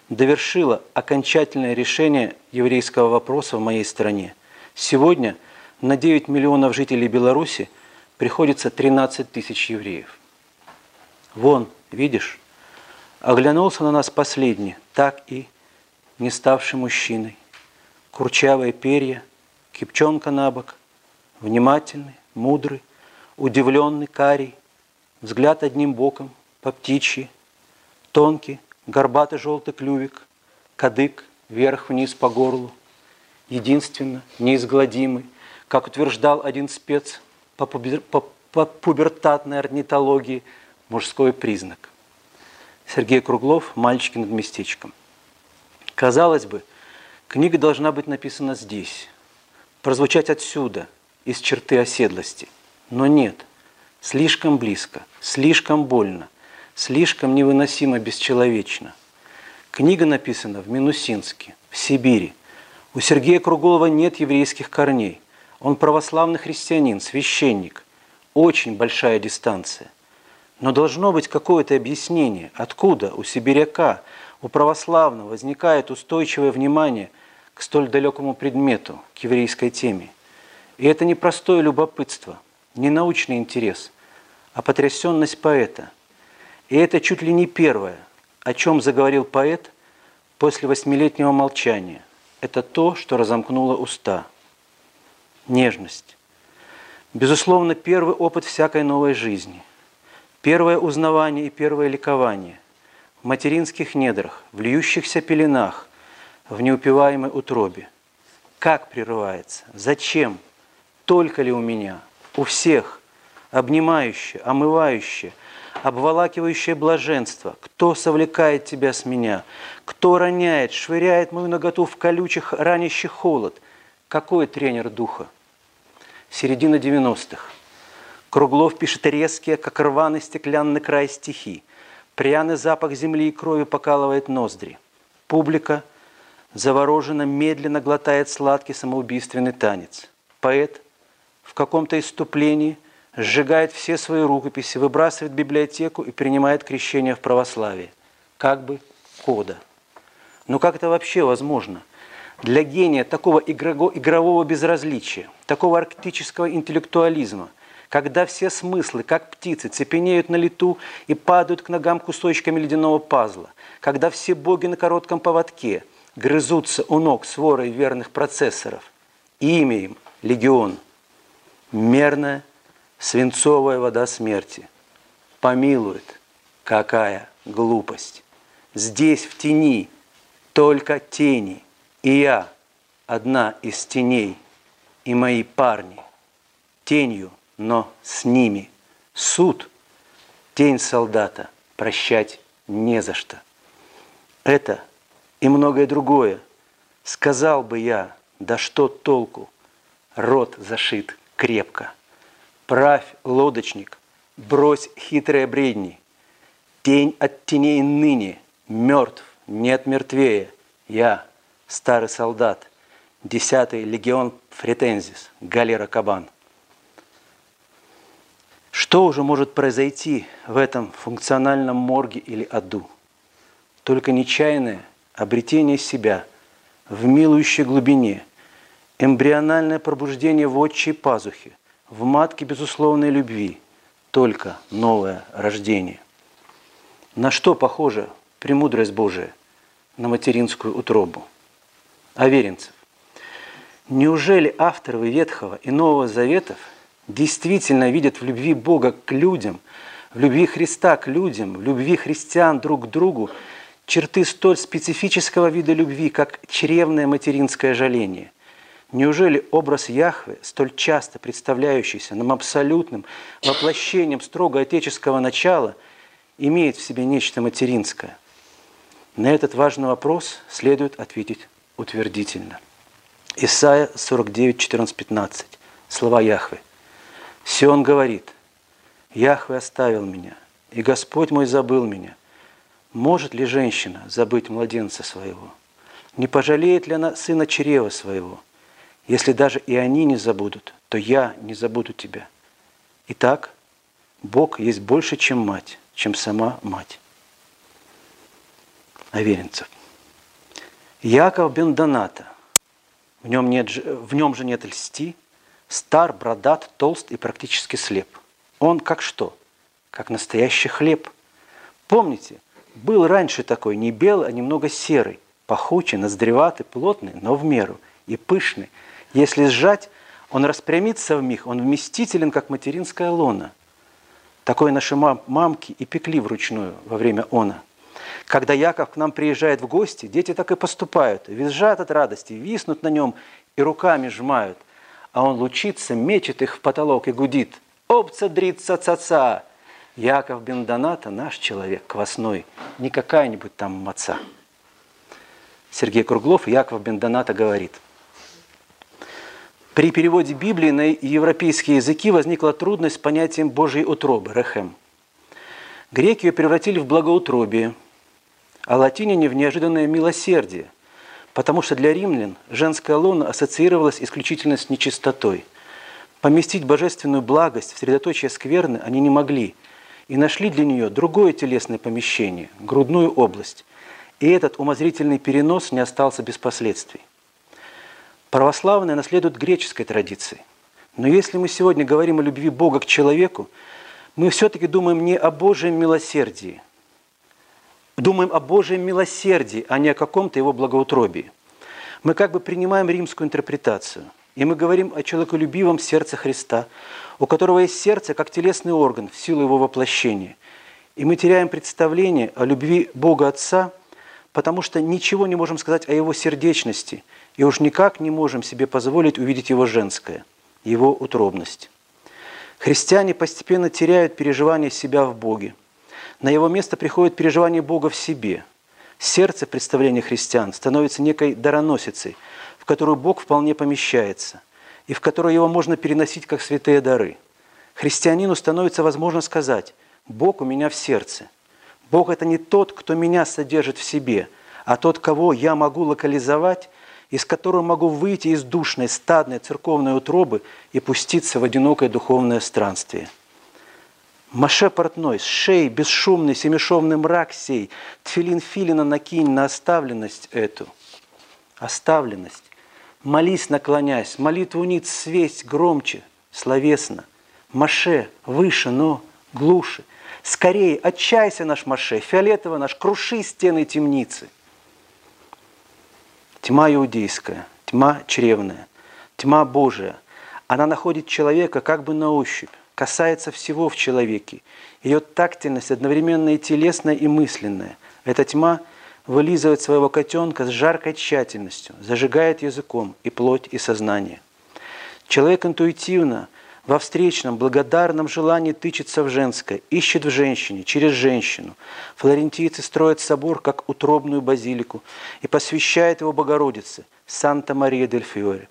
довершила окончательное решение еврейского вопроса в моей стране. Сегодня на 9 миллионов жителей Беларуси приходится 13 тысяч евреев. Вон, видишь, оглянулся на нас последний, так и не ставший мужчиной. Курчавые перья, кипчонка на бок, внимательный, мудрый, удивленный, карий, взгляд одним боком, по птичьи, Тонкий, горбатый желтый клювик, кадык вверх-вниз по горлу, единственно, неизгладимый, как утверждал один спец по, пубер, по, по пубертатной орнитологии, мужской признак. Сергей Круглов «Мальчики над местечком». Казалось бы, книга должна быть написана здесь, прозвучать отсюда, из черты оседлости. Но нет, слишком близко, слишком больно – слишком невыносимо бесчеловечно. Книга написана в Минусинске, в Сибири. У Сергея Круглова нет еврейских корней. Он православный христианин, священник. Очень большая дистанция. Но должно быть какое-то объяснение, откуда у сибиряка, у православного возникает устойчивое внимание к столь далекому предмету, к еврейской теме. И это не простое любопытство, не научный интерес, а потрясенность поэта – И это чуть ли не первое, о чем заговорил поэт после восьмилетнего молчания. Это то, что разомкнуло уста. Нежность. Безусловно, первый опыт всякой новой жизни. Первое узнавание и первое ликование. В материнских недрах, в льющихся пеленах, в неупиваемой утробе. Как прерывается? Зачем? Только ли у меня? У всех. Обнимающее, омывающее, обволакивающее блаженство. Кто совлекает тебя с меня? Кто роняет, швыряет мою ноготу в колючих, ранящий холод? Какой тренер духа? середина 90-х. Круглов пишет резкие, как рваный стеклянный край стихи. Пряный запах земли и крови покалывает ноздри. Публика завороженно, медленно глотает сладкий самоубийственный танец. Поэт в каком-то иступлении сжигает все свои рукописи, выбрасывает библиотеку и принимает крещение в православие. Как бы кода. Но как это вообще возможно? для гения такого игрового безразличия, такого арктического интеллектуализма, когда все смыслы, как птицы, цепенеют на лету и падают к ногам кусочками ледяного пазла, когда все боги на коротком поводке грызутся у ног сворой верных процессоров, имя им – легион, мерная свинцовая вода смерти. Помилует, какая глупость. Здесь в тени только тени – и я одна из теней, и мои парни тенью, но с ними. Суд, тень солдата, прощать не за что. Это и многое другое сказал бы я, да что толку, рот зашит крепко. Правь, лодочник, брось хитрые бредни. Тень от теней ныне, мертв, нет мертвее. Я старый солдат, 10-й легион Фретензис, галера Кабан. Что уже может произойти в этом функциональном морге или аду? Только нечаянное обретение себя в милующей глубине, эмбриональное пробуждение в отчей пазухе, в матке безусловной любви, только новое рождение. На что похожа премудрость Божия? На материнскую утробу аверинцев. Неужели авторы Ветхого и Нового Заветов действительно видят в любви Бога к людям, в любви Христа к людям, в любви христиан друг к другу черты столь специфического вида любви, как чревное материнское жаление? Неужели образ Яхвы, столь часто представляющийся нам абсолютным воплощением строго отеческого начала, имеет в себе нечто материнское? На этот важный вопрос следует ответить утвердительно. Исайя 49, 14, 15. Слова Яхвы. Сион говорит, Яхве оставил меня, и Господь мой забыл меня. Может ли женщина забыть младенца своего? Не пожалеет ли она сына чрева своего? Если даже и они не забудут, то я не забуду тебя. Итак, Бог есть больше, чем мать, чем сама мать. Аверинцев. Яков бен Доната. В нем, нет, в нем же нет льсти. Стар, бродат, толст и практически слеп. Он как что? Как настоящий хлеб. Помните, был раньше такой, не белый, а немного серый, пахучий, ноздреватый, плотный, но в меру, и пышный. Если сжать, он распрямится в миг, он вместителен, как материнская лона. Такое наши мамки и пекли вручную во время она. Когда Яков к нам приезжает в гости, дети так и поступают. Визжат от радости, виснут на нем и руками сжимают. А он лучится, мечет их в потолок и гудит. «Опца дрится цаца!» Яков бен Доната наш человек квасной, не какая-нибудь там маца. Сергей Круглов, Яков бен Доната говорит – при переводе Библии на европейские языки возникла трудность с понятием Божьей утробы, рехем. Греки ее превратили в благоутробие – а латинине в неожиданное милосердие, потому что для римлян женская лона ассоциировалась исключительно с нечистотой. Поместить божественную благость в средоточие скверны они не могли и нашли для нее другое телесное помещение – грудную область. И этот умозрительный перенос не остался без последствий. Православные наследуют греческой традиции. Но если мы сегодня говорим о любви Бога к человеку, мы все-таки думаем не о Божьем милосердии. Думаем о Божьем милосердии, а не о каком-то его благоутробии. Мы как бы принимаем римскую интерпретацию. И мы говорим о человеколюбивом сердце Христа, у которого есть сердце как телесный орган в силу его воплощения. И мы теряем представление о любви Бога Отца, потому что ничего не можем сказать о его сердечности, и уж никак не можем себе позволить увидеть его женское, его утробность. Христиане постепенно теряют переживание себя в Боге. На его место приходит переживание Бога в себе. Сердце представления христиан становится некой дароносицей, в которую Бог вполне помещается, и в которую его можно переносить как святые дары. Христианину становится возможно сказать «Бог у меня в сердце». Бог – это не тот, кто меня содержит в себе, а тот, кого я могу локализовать из которого могу выйти из душной, стадной церковной утробы и пуститься в одинокое духовное странствие. Маше портной, с шеи бесшумный семишовный мрак сей, тфилин филина накинь на оставленность эту. Оставленность. Молись, наклонясь, молитву нит свесть громче, словесно. Маше, выше, но глуше. Скорее, отчайся наш Маше, фиолетово наш, круши стены темницы – Тьма иудейская, тьма чревная, тьма Божия. Она находит человека как бы на ощупь, касается всего в человеке. Ее тактильность одновременно и телесная, и мысленная. Эта тьма вылизывает своего котенка с жаркой тщательностью, зажигает языком и плоть, и сознание. Человек интуитивно – во встречном, благодарном желании тычется в женское, ищет в женщине, через женщину. Флорентийцы строят собор как утробную базилику и посвящают его Богородице, Санта-Мария-дель-Фиоре.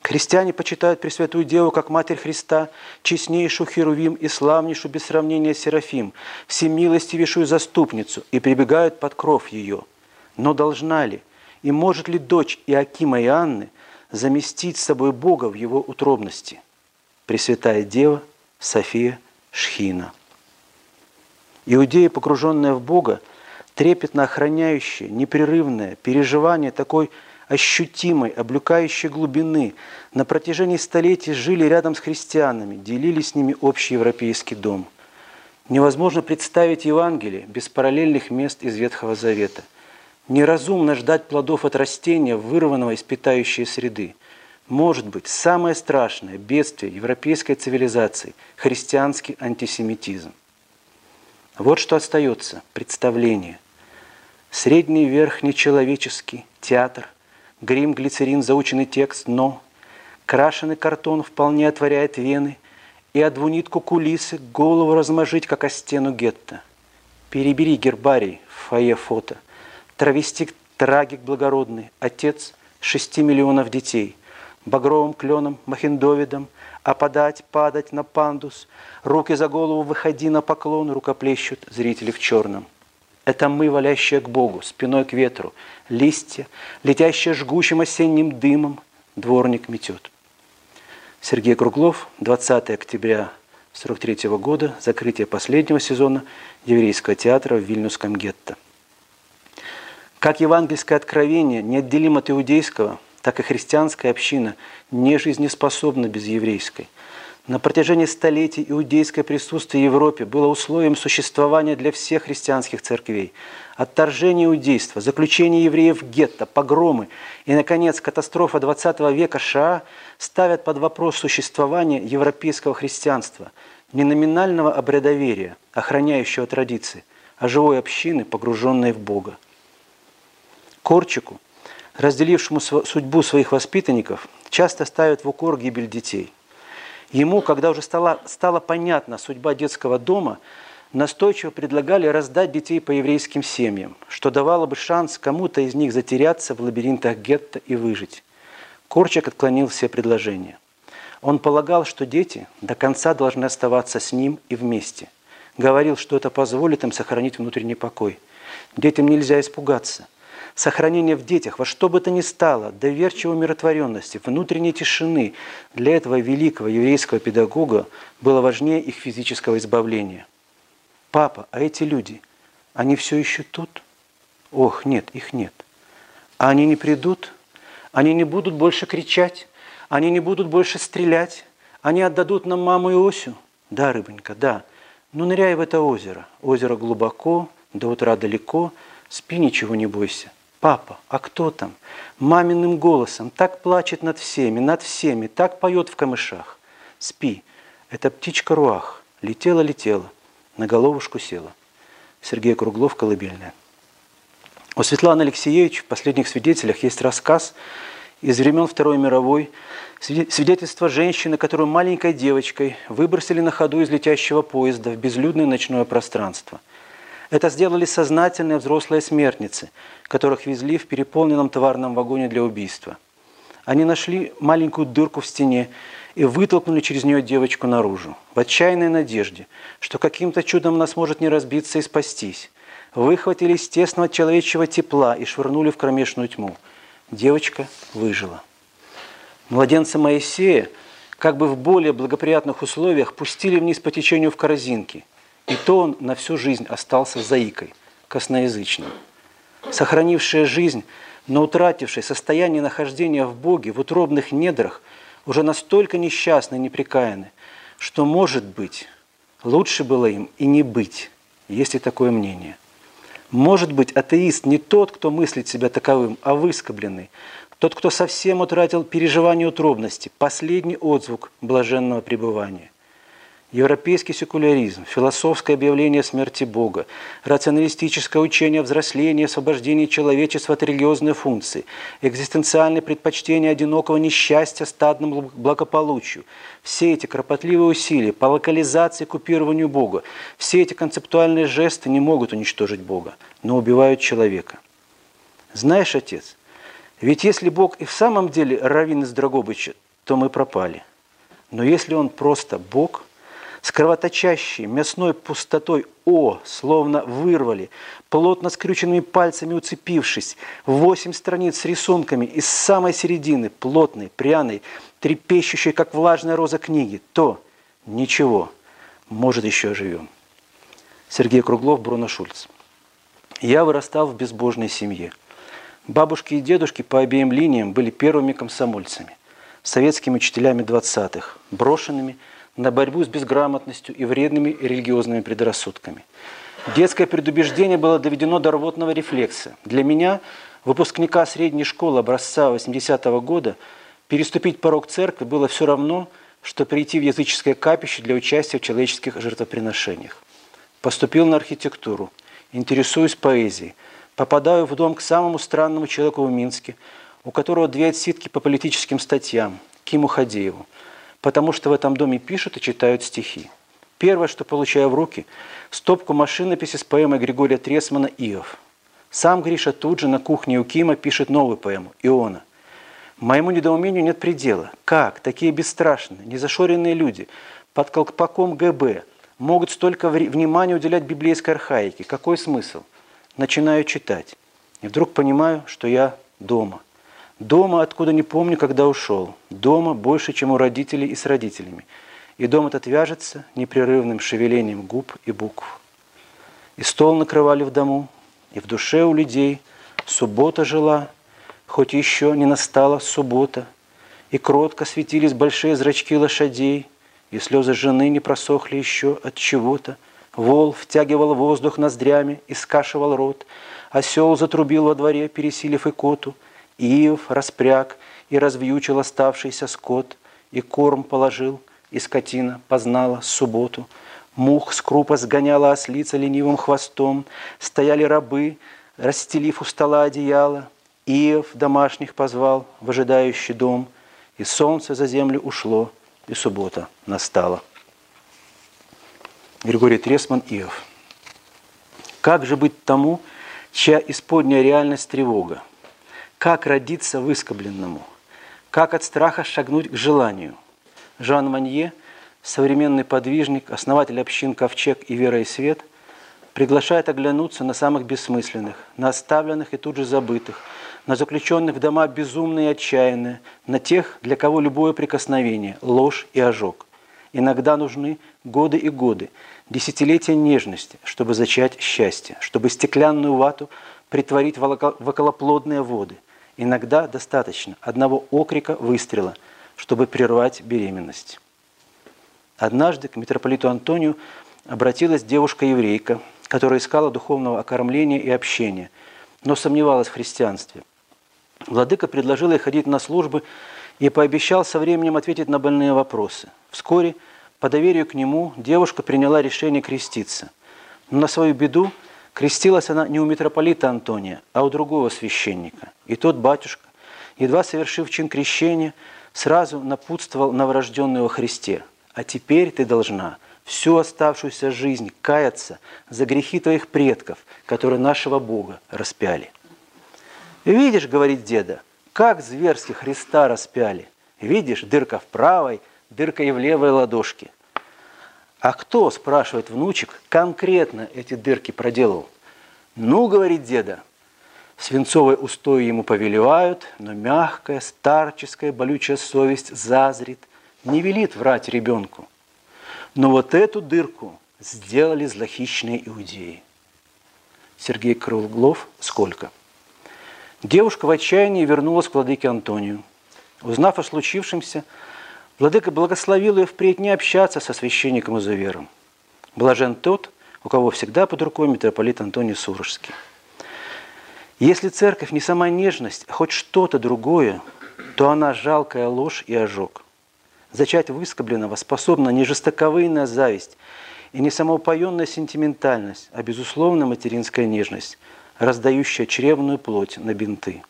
Христиане почитают Пресвятую Деву как Матерь Христа, честнейшую Херувим и славнейшую без сравнения Серафим, всемилостивейшую заступницу и прибегают под кров ее. Но должна ли и может ли дочь Иакима и Анны заместить с собой Бога в его утробности? Пресвятая Дева София Шхина. Иудеи, погруженная в Бога, трепетно охраняющие, непрерывное переживание такой ощутимой, облекающей глубины, на протяжении столетий жили рядом с христианами, делили с ними общий европейский дом. Невозможно представить Евангелие без параллельных мест из Ветхого Завета. Неразумно ждать плодов от растения, вырванного из питающей среды – может быть самое страшное бедствие европейской цивилизации – христианский антисемитизм. Вот что остается – представление. Средний верхний человеческий театр, грим, глицерин, заученный текст, но крашеный картон вполне отворяет вены, и о двунитку кулисы голову размажить, как о стену гетто. Перебери гербарий в фойе фото. Травестик трагик благородный, отец шести миллионов детей – багровым кленом, махиндовидом, опадать, падать на пандус, руки за голову выходи на поклон, рукоплещут зрители в черном. Это мы, валящие к Богу, спиной к ветру, листья, летящие жгучим осенним дымом, дворник метет. Сергей Круглов, 20 октября 1943 года, закрытие последнего сезона еврейского театра в Вильнюсском гетто. Как евангельское откровение неотделимо от иудейского – так и христианская община не жизнеспособна без еврейской. На протяжении столетий иудейское присутствие в Европе было условием существования для всех христианских церквей. Отторжение иудейства, заключение евреев в гетто, погромы и, наконец, катастрофа XX века США ставят под вопрос существование европейского христианства, не номинального обрядоверия, охраняющего традиции, а живой общины, погруженной в Бога. Корчику разделившему судьбу своих воспитанников, часто ставят в укор гибель детей. Ему, когда уже стала, стала понятна судьба детского дома, настойчиво предлагали раздать детей по еврейским семьям, что давало бы шанс кому-то из них затеряться в лабиринтах гетто и выжить. Корчак отклонил все предложения. Он полагал, что дети до конца должны оставаться с ним и вместе. Говорил, что это позволит им сохранить внутренний покой. Детям нельзя испугаться. Сохранение в детях во что бы то ни стало, доверчивой умиротворенности, внутренней тишины для этого великого еврейского педагога было важнее их физического избавления. Папа, а эти люди, они все еще тут? Ох, нет, их нет. А они не придут? Они не будут больше кричать? Они не будут больше стрелять? Они отдадут нам маму и Осю? Да, рыбонька, да. Ну, ныряй в это озеро. Озеро глубоко, до утра далеко. Спи, ничего не бойся. Папа, а кто там? Маминым голосом так плачет над всеми, над всеми, так поет в камышах. Спи. Это птичка Руах. Летела, летела, на головушку села. Сергей Круглов, колыбельная. У Светланы Алексеевич в «Последних свидетелях» есть рассказ из времен Второй мировой, свидетельство женщины, которую маленькой девочкой выбросили на ходу из летящего поезда в безлюдное ночное пространство. Это сделали сознательные взрослые смертницы, которых везли в переполненном товарном вагоне для убийства. Они нашли маленькую дырку в стене и вытолкнули через нее девочку наружу, в отчаянной надежде, что каким-то чудом она сможет не разбиться и спастись выхватили из тесного человечьего тепла и швырнули в кромешную тьму. Девочка выжила. Младенца Моисея, как бы в более благоприятных условиях, пустили вниз по течению в корзинке. И то он на всю жизнь остался заикой, косноязычным. Сохранившая жизнь, но утратившая состояние нахождения в Боге в утробных недрах, уже настолько несчастны и непрекаяны, что, может быть, лучше было им и не быть, есть и такое мнение. Может быть, атеист не тот, кто мыслит себя таковым, а выскобленный, тот, кто совсем утратил переживание утробности, последний отзвук блаженного пребывания. Европейский секуляризм, философское объявление смерти Бога, рационалистическое учение о взрослении освобождении человечества от религиозной функции, экзистенциальное предпочтение одинокого несчастья стадному благополучию. Все эти кропотливые усилия по локализации и купированию Бога, все эти концептуальные жесты не могут уничтожить Бога, но убивают человека. Знаешь, Отец, ведь если Бог и в самом деле раввин из Драгобыча, то мы пропали. Но если Он просто Бог – с кровоточащей мясной пустотой «О» словно вырвали, плотно скрюченными пальцами уцепившись, восемь страниц с рисунками из самой середины, плотной, пряной, трепещущей, как влажная роза книги, то ничего, может, еще живем. Сергей Круглов, Бруно Шульц. Я вырастал в безбожной семье. Бабушки и дедушки по обеим линиям были первыми комсомольцами, советскими учителями 20-х, брошенными – на борьбу с безграмотностью и вредными религиозными предрассудками. Детское предубеждение было доведено до рвотного рефлекса. Для меня, выпускника средней школы образца 80-го года, переступить порог церкви было все равно, что прийти в языческое капище для участия в человеческих жертвоприношениях. Поступил на архитектуру, интересуюсь поэзией, попадаю в дом к самому странному человеку в Минске, у которого две отсидки по политическим статьям, Киму Хадееву потому что в этом доме пишут и читают стихи. Первое, что получаю в руки – стопку машинописи с поэмой Григория Тресмана «Иов». Сам Гриша тут же на кухне у Кима пишет новую поэму «Иона». Моему недоумению нет предела. Как такие бесстрашные, незашоренные люди под колпаком ГБ могут столько внимания уделять библейской архаике? Какой смысл? Начинаю читать. И вдруг понимаю, что я дома – Дома, откуда не помню, когда ушел. Дома больше, чем у родителей и с родителями. И дом этот вяжется непрерывным шевелением губ и букв. И стол накрывали в дому, и в душе у людей суббота жила, хоть еще не настала суббота. И кротко светились большие зрачки лошадей, и слезы жены не просохли еще от чего-то. Вол втягивал воздух ноздрями и скашивал рот. Осел затрубил во дворе, пересилив икоту – Иов распряг и развьючил оставшийся скот, и корм положил, и скотина познала субботу. Мух с крупа сгоняла ослица ленивым хвостом, стояли рабы, расстелив у стола одеяло. Иов домашних позвал в ожидающий дом, и солнце за землю ушло, и суббота настала. Григорий Тресман, Иов. Как же быть тому, чья исподняя реальность тревога? Как родиться выскобленному? Как от страха шагнуть к желанию? Жан Манье, современный подвижник, основатель общин «Ковчег» и «Вера и свет», приглашает оглянуться на самых бессмысленных, на оставленных и тут же забытых, на заключенных в дома безумные и отчаянные, на тех, для кого любое прикосновение – ложь и ожог. Иногда нужны годы и годы, десятилетия нежности, чтобы зачать счастье, чтобы стеклянную вату притворить в околоплодные воды – Иногда достаточно одного окрика выстрела, чтобы прервать беременность. Однажды к митрополиту Антонию обратилась девушка-еврейка, которая искала духовного окормления и общения, но сомневалась в христианстве. Владыка предложил ей ходить на службы и пообещал со временем ответить на больные вопросы. Вскоре, по доверию к нему, девушка приняла решение креститься. Но на свою беду крестилась она не у митрополита Антония, а у другого священника. И тот батюшка, едва совершив чин крещения, сразу напутствовал новорожденную во Христе. «А теперь ты должна всю оставшуюся жизнь каяться за грехи твоих предков, которые нашего Бога распяли». «Видишь, — говорит деда, — как зверски Христа распяли. Видишь, дырка в правой, дырка и в левой ладошке. А кто, спрашивает внучек, конкретно эти дырки проделал? Ну, говорит деда, свинцовой устои ему повелевают, но мягкая, старческая, болючая совесть зазрит, не велит врать ребенку. Но вот эту дырку сделали злохищные иудеи. Сергей Крылглов «Сколько?». Девушка в отчаянии вернулась к владыке Антонию. Узнав о случившемся, владыка благословил ее впредь не общаться со священником изувером. Блажен тот, у кого всегда под рукой митрополит Антоний Сурожский. Если церковь не сама нежность, а хоть что-то другое, то она жалкая ложь и ожог. Зачать выскобленного способна не жестоковыйная зависть и не самоупоенная сентиментальность, а безусловно материнская нежность – раздающая чревную плоть на бинты.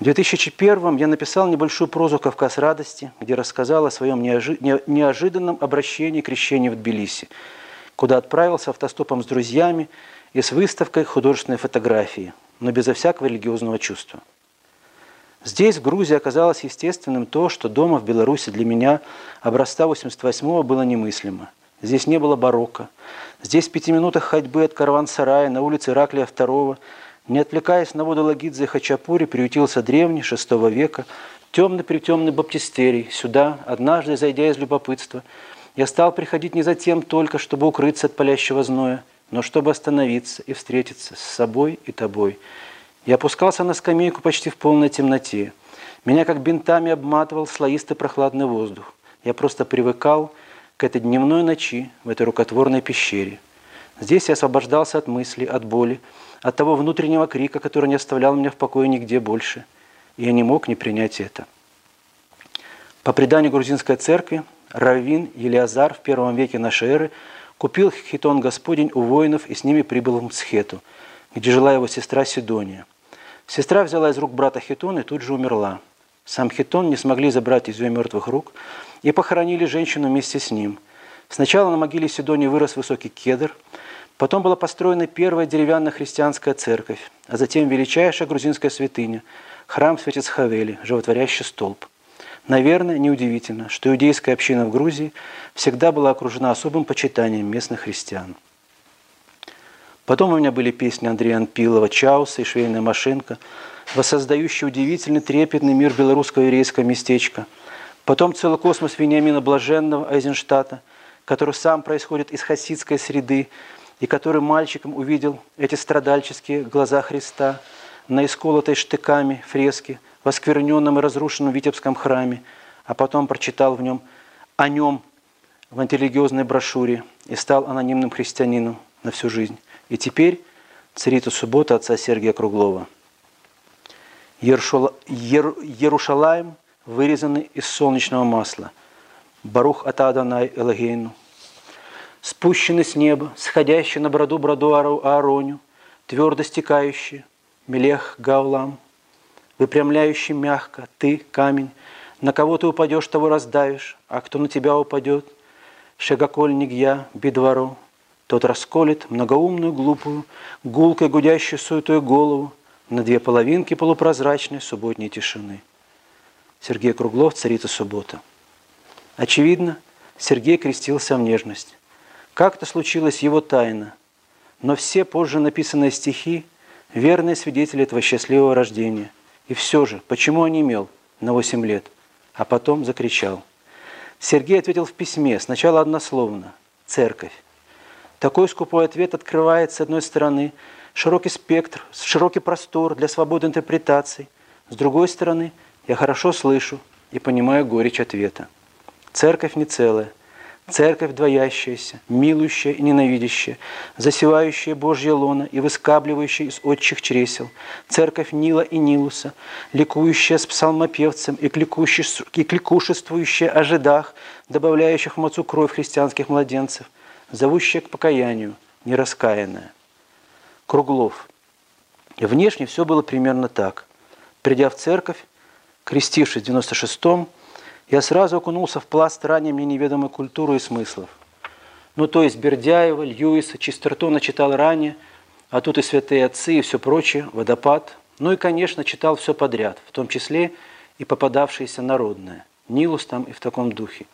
В 2001 я написал небольшую прозу «Кавказ радости», где рассказал о своем неожиданном обращении к крещению в Тбилиси, куда отправился автостопом с друзьями и с выставкой художественной фотографии, но безо всякого религиозного чувства. Здесь, в Грузии, оказалось естественным то, что дома в Беларуси для меня образца 88-го было немыслимо. Здесь не было барокко, Здесь в пяти минутах ходьбы от караван-сарая на улице Ираклия II, не отвлекаясь на воду Лагидзе и Хачапури, приютился древний шестого века темный-притемный баптистерий. Сюда, однажды зайдя из любопытства, я стал приходить не за тем только, чтобы укрыться от палящего зноя, но чтобы остановиться и встретиться с собой и тобой. Я опускался на скамейку почти в полной темноте. Меня как бинтами обматывал слоистый прохладный воздух. Я просто привыкал к этой дневной ночи в этой рукотворной пещере. Здесь я освобождался от мысли, от боли, от того внутреннего крика, который не оставлял меня в покое нигде больше. И я не мог не принять это. По преданию грузинской церкви, Раввин Елиазар в первом веке нашей эры купил хитон Господень у воинов и с ними прибыл в Мцхету, где жила его сестра Сидония. Сестра взяла из рук брата хитон и тут же умерла. Сам хитон не смогли забрать из ее мертвых рук – и похоронили женщину вместе с ним. Сначала на могиле Сидони вырос высокий кедр, потом была построена первая деревянная христианская церковь, а затем величайшая грузинская святыня – храм Святец Хавели, животворящий столб. Наверное, неудивительно, что иудейская община в Грузии всегда была окружена особым почитанием местных христиан. Потом у меня были песни Андрея Анпилова, Чауса и «Швейная машинка», воссоздающие удивительный трепетный мир белорусского еврейского местечка – Потом целый космос Вениамина Блаженного Айзенштата, который сам происходит из хасидской среды, и который мальчиком увидел эти страдальческие глаза Христа на исколотой штыками фреске в оскверненном и разрушенном Витебском храме, а потом прочитал в нем о нем в антирелигиозной брошюре и стал анонимным христианином на всю жизнь. И теперь царицу суббота отца Сергия Круглова. Ерушалаем вырезаны из солнечного масла. Барух Атаданай Элагейну. Спущенный с неба, сходящий на броду броду Аароню, твердо стекающий, Мелех Гаулам, выпрямляющий мягко, ты, камень, на кого ты упадешь, того раздавишь, а кто на тебя упадет, Шегакольник я, бедворо, тот расколет многоумную, глупую, гулкой гудящую суетую голову на две половинки полупрозрачной субботней тишины. Сергей Круглов, «Царица суббота». Очевидно, Сергей крестился в нежность. Как это случилось, его тайна. Но все позже написанные стихи – верные свидетели этого счастливого рождения. И все же, почему он имел на 8 лет, а потом закричал? Сергей ответил в письме, сначала однословно – «Церковь». Такой скупой ответ открывает, с одной стороны, широкий спектр, широкий простор для свободы интерпретаций, с другой стороны – я хорошо слышу и понимаю горечь ответа. Церковь не целая, Церковь двоящаяся, милующая и ненавидящая, засевающая Божье лона и выскабливающая из отчих чресел, церковь Нила и Нилуса, ликующая с псалмопевцем и кликушествующая о жидах, добавляющих в мацу кровь христианских младенцев, зовущая к покаянию, нераскаянная. Круглов. Внешне все было примерно так. Придя в церковь, крестившись в 96-м, я сразу окунулся в пласт ранее мне неведомой культуры и смыслов. Ну, то есть Бердяева, Льюиса, Чистертона читал ранее, а тут и святые отцы, и все прочее, водопад. Ну и, конечно, читал все подряд, в том числе и попадавшееся народное. Нилус там и в таком духе.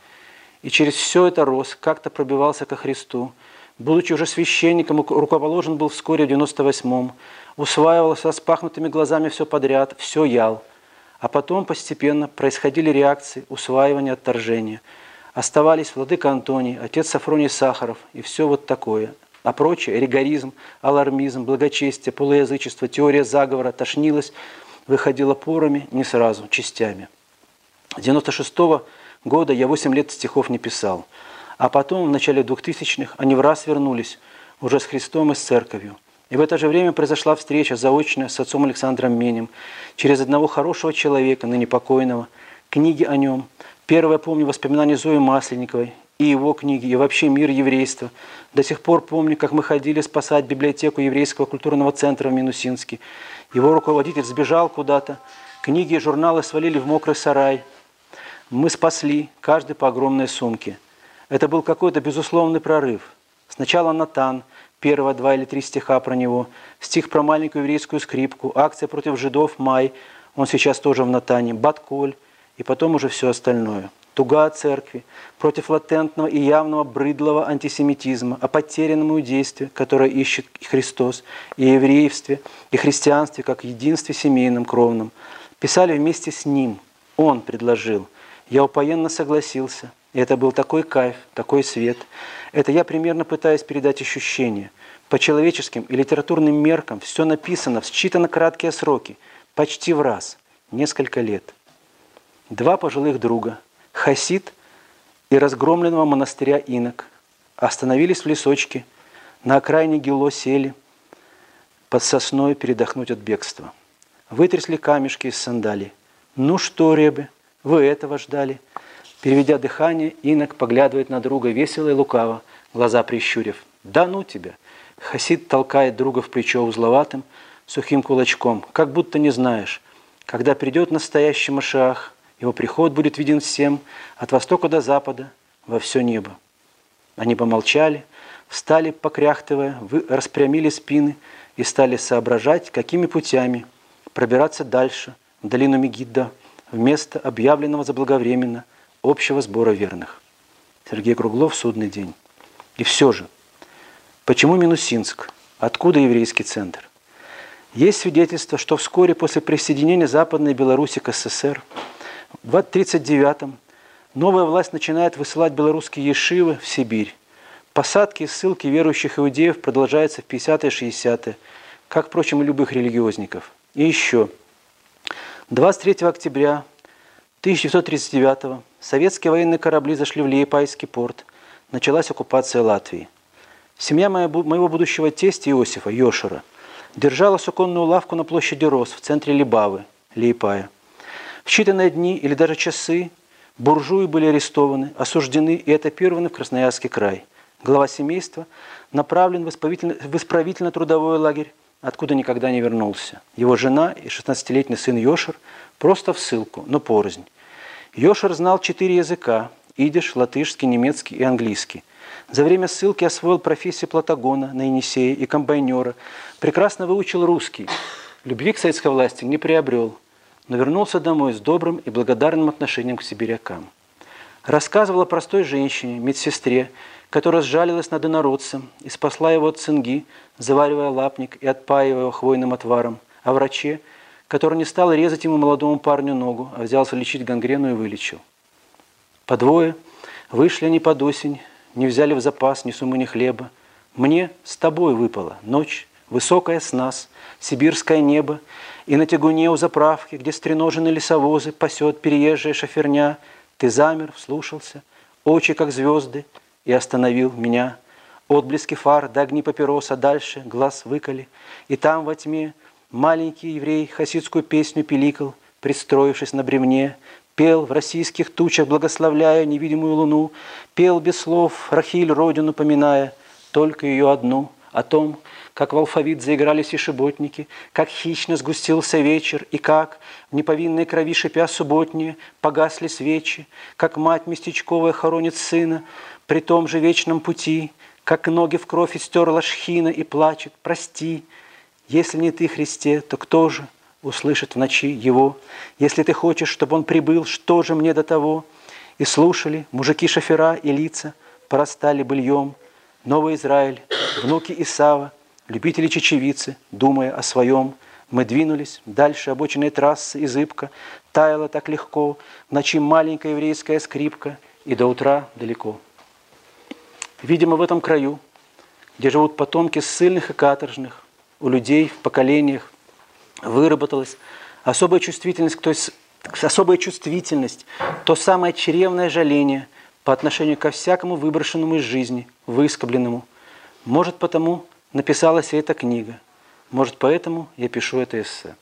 И через все это рос, как-то пробивался ко Христу. Будучи уже священником, руковоложен был вскоре в 98-м, усваивал с распахнутыми глазами все подряд, все ял – а потом постепенно происходили реакции, усваивания, отторжения. Оставались владыка Антоний, отец Сафроний Сахаров и все вот такое. А прочее – ригоризм, алармизм, благочестие, полуязычество, теория заговора тошнилось, выходило порами не сразу, частями. С 96 -го года я 8 лет стихов не писал. А потом, в начале 2000-х, они в раз вернулись, уже с Христом и с Церковью. И в это же время произошла встреча заочная с отцом Александром Менем через одного хорошего человека, ныне покойного, книги о нем. Первое помню воспоминания Зои Масленниковой и его книги, и вообще мир еврейства. До сих пор помню, как мы ходили спасать библиотеку еврейского культурного центра в Минусинске. Его руководитель сбежал куда-то, книги и журналы свалили в мокрый сарай. Мы спасли, каждый по огромной сумке. Это был какой-то безусловный прорыв. Сначала Натан – первого два или три стиха про него, стих про маленькую еврейскую скрипку, акция против жидов «Май», он сейчас тоже в Натане, Батколь, и потом уже все остальное. Туга о церкви, против латентного и явного брыдлого антисемитизма, о потерянном иудействе, которое ищет Христос, и еврействе, и христианстве как единстве семейном, кровном. Писали вместе с Ним. Он предложил. Я упоенно согласился. И это был такой кайф, такой свет. Это я примерно пытаюсь передать ощущение. По человеческим и литературным меркам все написано в считанно краткие сроки, почти в раз, несколько лет. Два пожилых друга, Хасид и разгромленного монастыря Инок, остановились в лесочке, на окраине Гило сели, под сосной передохнуть от бегства. Вытрясли камешки из сандалий. «Ну что, ребы, вы этого ждали?» Переведя дыхание, инок поглядывает на друга весело и лукаво, глаза прищурив. «Да ну тебя!» Хасид толкает друга в плечо узловатым, сухим кулачком, как будто не знаешь. Когда придет настоящий Машах, его приход будет виден всем, от востока до запада, во все небо. Они помолчали, встали, покряхтывая, распрямили спины и стали соображать, какими путями пробираться дальше, в долину Мегидда, в место, объявленного заблаговременно – общего сбора верных. Сергей Круглов, судный день. И все же, почему Минусинск? Откуда еврейский центр? Есть свидетельство, что вскоре после присоединения Западной Беларуси к СССР в 1939-м новая власть начинает высылать белорусские ешивы в Сибирь. Посадки и ссылки верующих иудеев продолжаются в 50-е 60-е, как, впрочем, и любых религиозников. И еще. 23 октября 1939 советские военные корабли зашли в Лиепайский порт. Началась оккупация Латвии. Семья моего будущего тестя Иосифа, Йошера, держала суконную лавку на площади Рос в центре Либавы, Лиепая. В считанные дни или даже часы буржуи были арестованы, осуждены и этапированы в Красноярский край. Глава семейства направлен в исправительно-трудовой лагерь, откуда никогда не вернулся. Его жена и 16-летний сын Йошер просто в ссылку, но порознь. Йошер знал четыре языка – идиш, латышский, немецкий и английский. За время ссылки освоил профессию платагона на Енисее и комбайнера, прекрасно выучил русский. Любви к советской власти не приобрел, но вернулся домой с добрым и благодарным отношением к сибирякам. Рассказывал о простой женщине, медсестре, которая сжалилась над инородцем и спасла его от цинги, заваривая лапник и отпаивая его хвойным отваром, о враче – который не стал резать ему молодому парню ногу, а взялся лечить гангрену и вылечил. По двое вышли они под осень, не взяли в запас ни сумы, ни хлеба. Мне с тобой выпала ночь, высокая с нас, сибирское небо, и на тягуне у заправки, где стреножены лесовозы, пасет переезжая шоферня, Ты замер, вслушался, очи как звезды, и остановил меня. Отблески фар до огни папироса дальше глаз выколи, и там во тьме маленький еврей хасидскую песню пиликал, пристроившись на бревне, пел в российских тучах, благословляя невидимую луну, пел без слов, Рахиль родину поминая, только ее одну, о том, как в алфавит заиграли сишеботники, как хищно сгустился вечер, и как, в неповинной крови шипя субботние, погасли свечи, как мать местечковая хоронит сына при том же вечном пути, как ноги в кровь истерла шхина и плачет, прости, если не ты, Христе, то кто же услышит в ночи его? Если ты хочешь, чтобы он прибыл, что же мне до того? И слушали мужики-шофера и лица, порастали быльем, Новый Израиль, внуки Исава, Любители чечевицы, думая о своем, мы двинулись, дальше обочиной трассы и зыбка, таяла так легко, в ночи маленькая еврейская скрипка, и до утра далеко. Видимо, в этом краю, где живут потомки ссыльных и каторжных, у людей в поколениях выработалась особая чувствительность, то есть особая чувствительность, то самое чревное жаление по отношению ко всякому выброшенному из жизни, выскобленному. Может потому, написалась эта книга. Может, поэтому я пишу это эссе.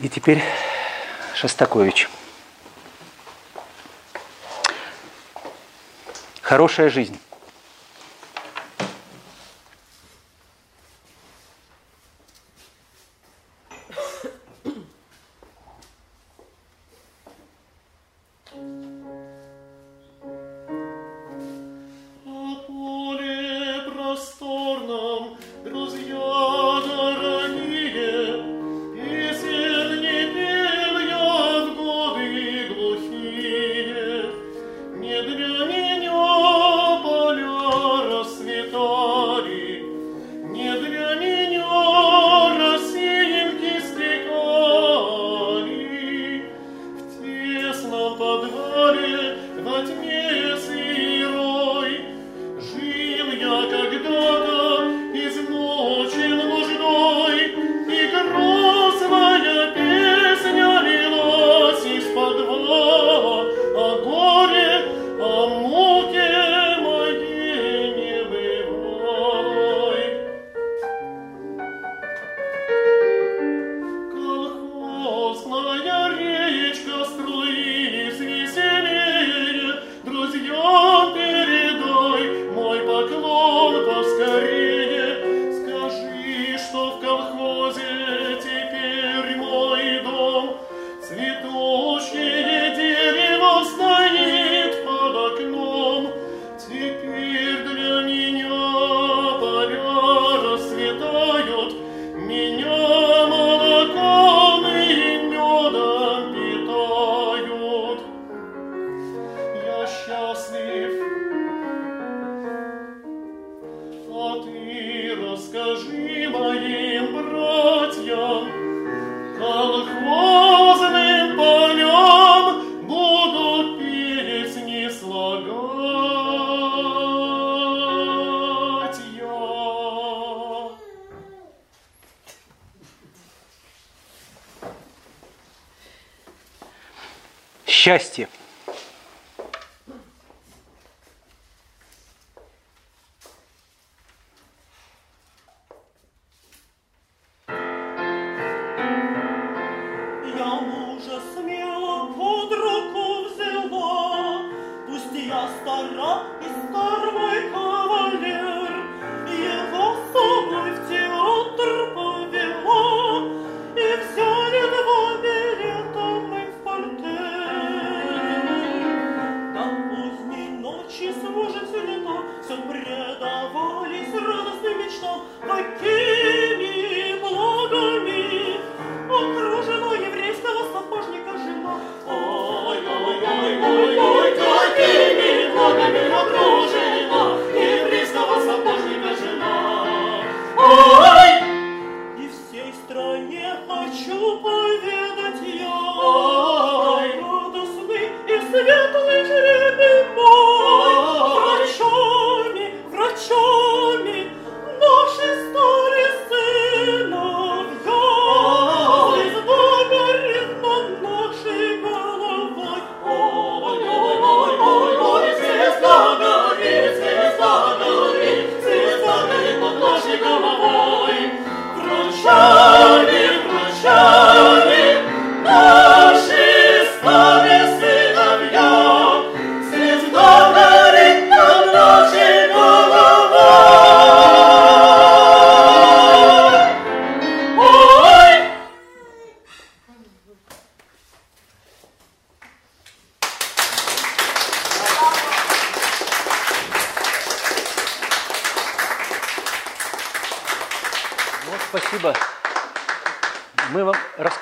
И теперь Шостакович. Хорошая жизнь.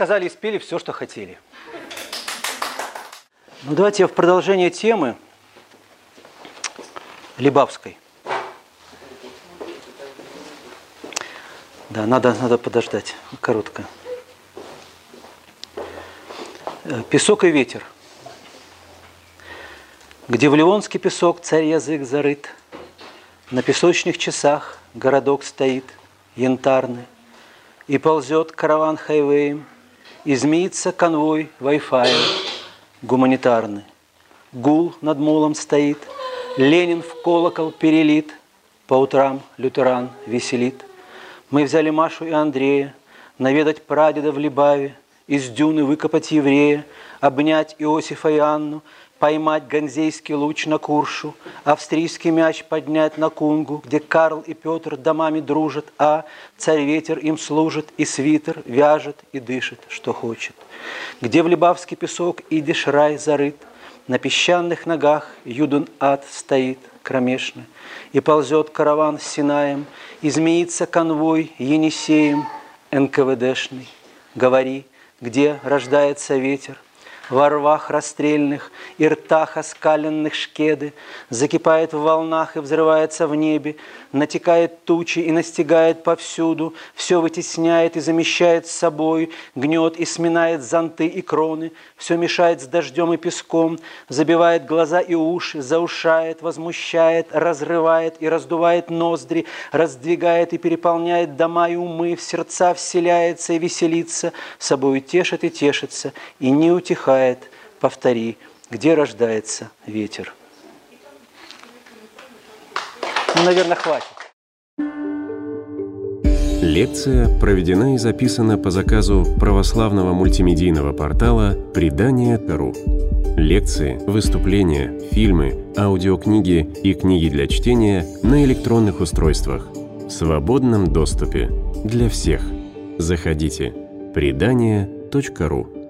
Вам рассказали и спели все, что хотели. Ну, давайте я в продолжение темы Либавской. Да, надо, надо подождать. Коротко. Э, песок и ветер. Где в Ливонский песок царь язык зарыт, На песочных часах городок стоит янтарный, И ползет караван хайвеем, И змеится конвой Wi-Fi гуманитарный. Гул над молом стоит, Ленин в колокол перелит, По утрам лютеран веселит. Мы взяли Машу и Андрея, Наведать прадеда в Либаве, Из дюны выкопать еврея, Обнять Иосифа и Анну, Поймать ганзейский луч на Куршу, Австрийский мяч поднять на Кунгу, Где Карл и Петр домами дружат, А царь-ветер им служит, И свитер вяжет и дышит, что хочет. Где в Либавский песок идиш рай зарыт, На песчаных ногах юдун ад стоит кромешно, И ползет караван с Синаем, И змеится конвой Енисеем НКВДшный. Говори, где рождается ветер, во рвах расстрельных и ртах оскаленных шкеды, закипает в волнах и взрывается в небе, натекает тучи и настигает повсюду, все вытесняет и замещает с собой, гнет и сминает зонты и кроны, все мешает с дождем и песком, забивает глаза и уши, заушает, возмущает, разрывает и раздувает ноздри, раздвигает и переполняет дома и умы, в сердца вселяется и веселится, собою тешит и тешится, и не утихает вздыхает, повтори, где рождается ветер. Ну, наверное, хватит. Лекция проведена и записана по заказу православного мультимедийного портала «Предание.ру». Лекции, выступления, фильмы, аудиокниги и книги для чтения на электронных устройствах в свободном доступе для всех. Заходите. Предание.ру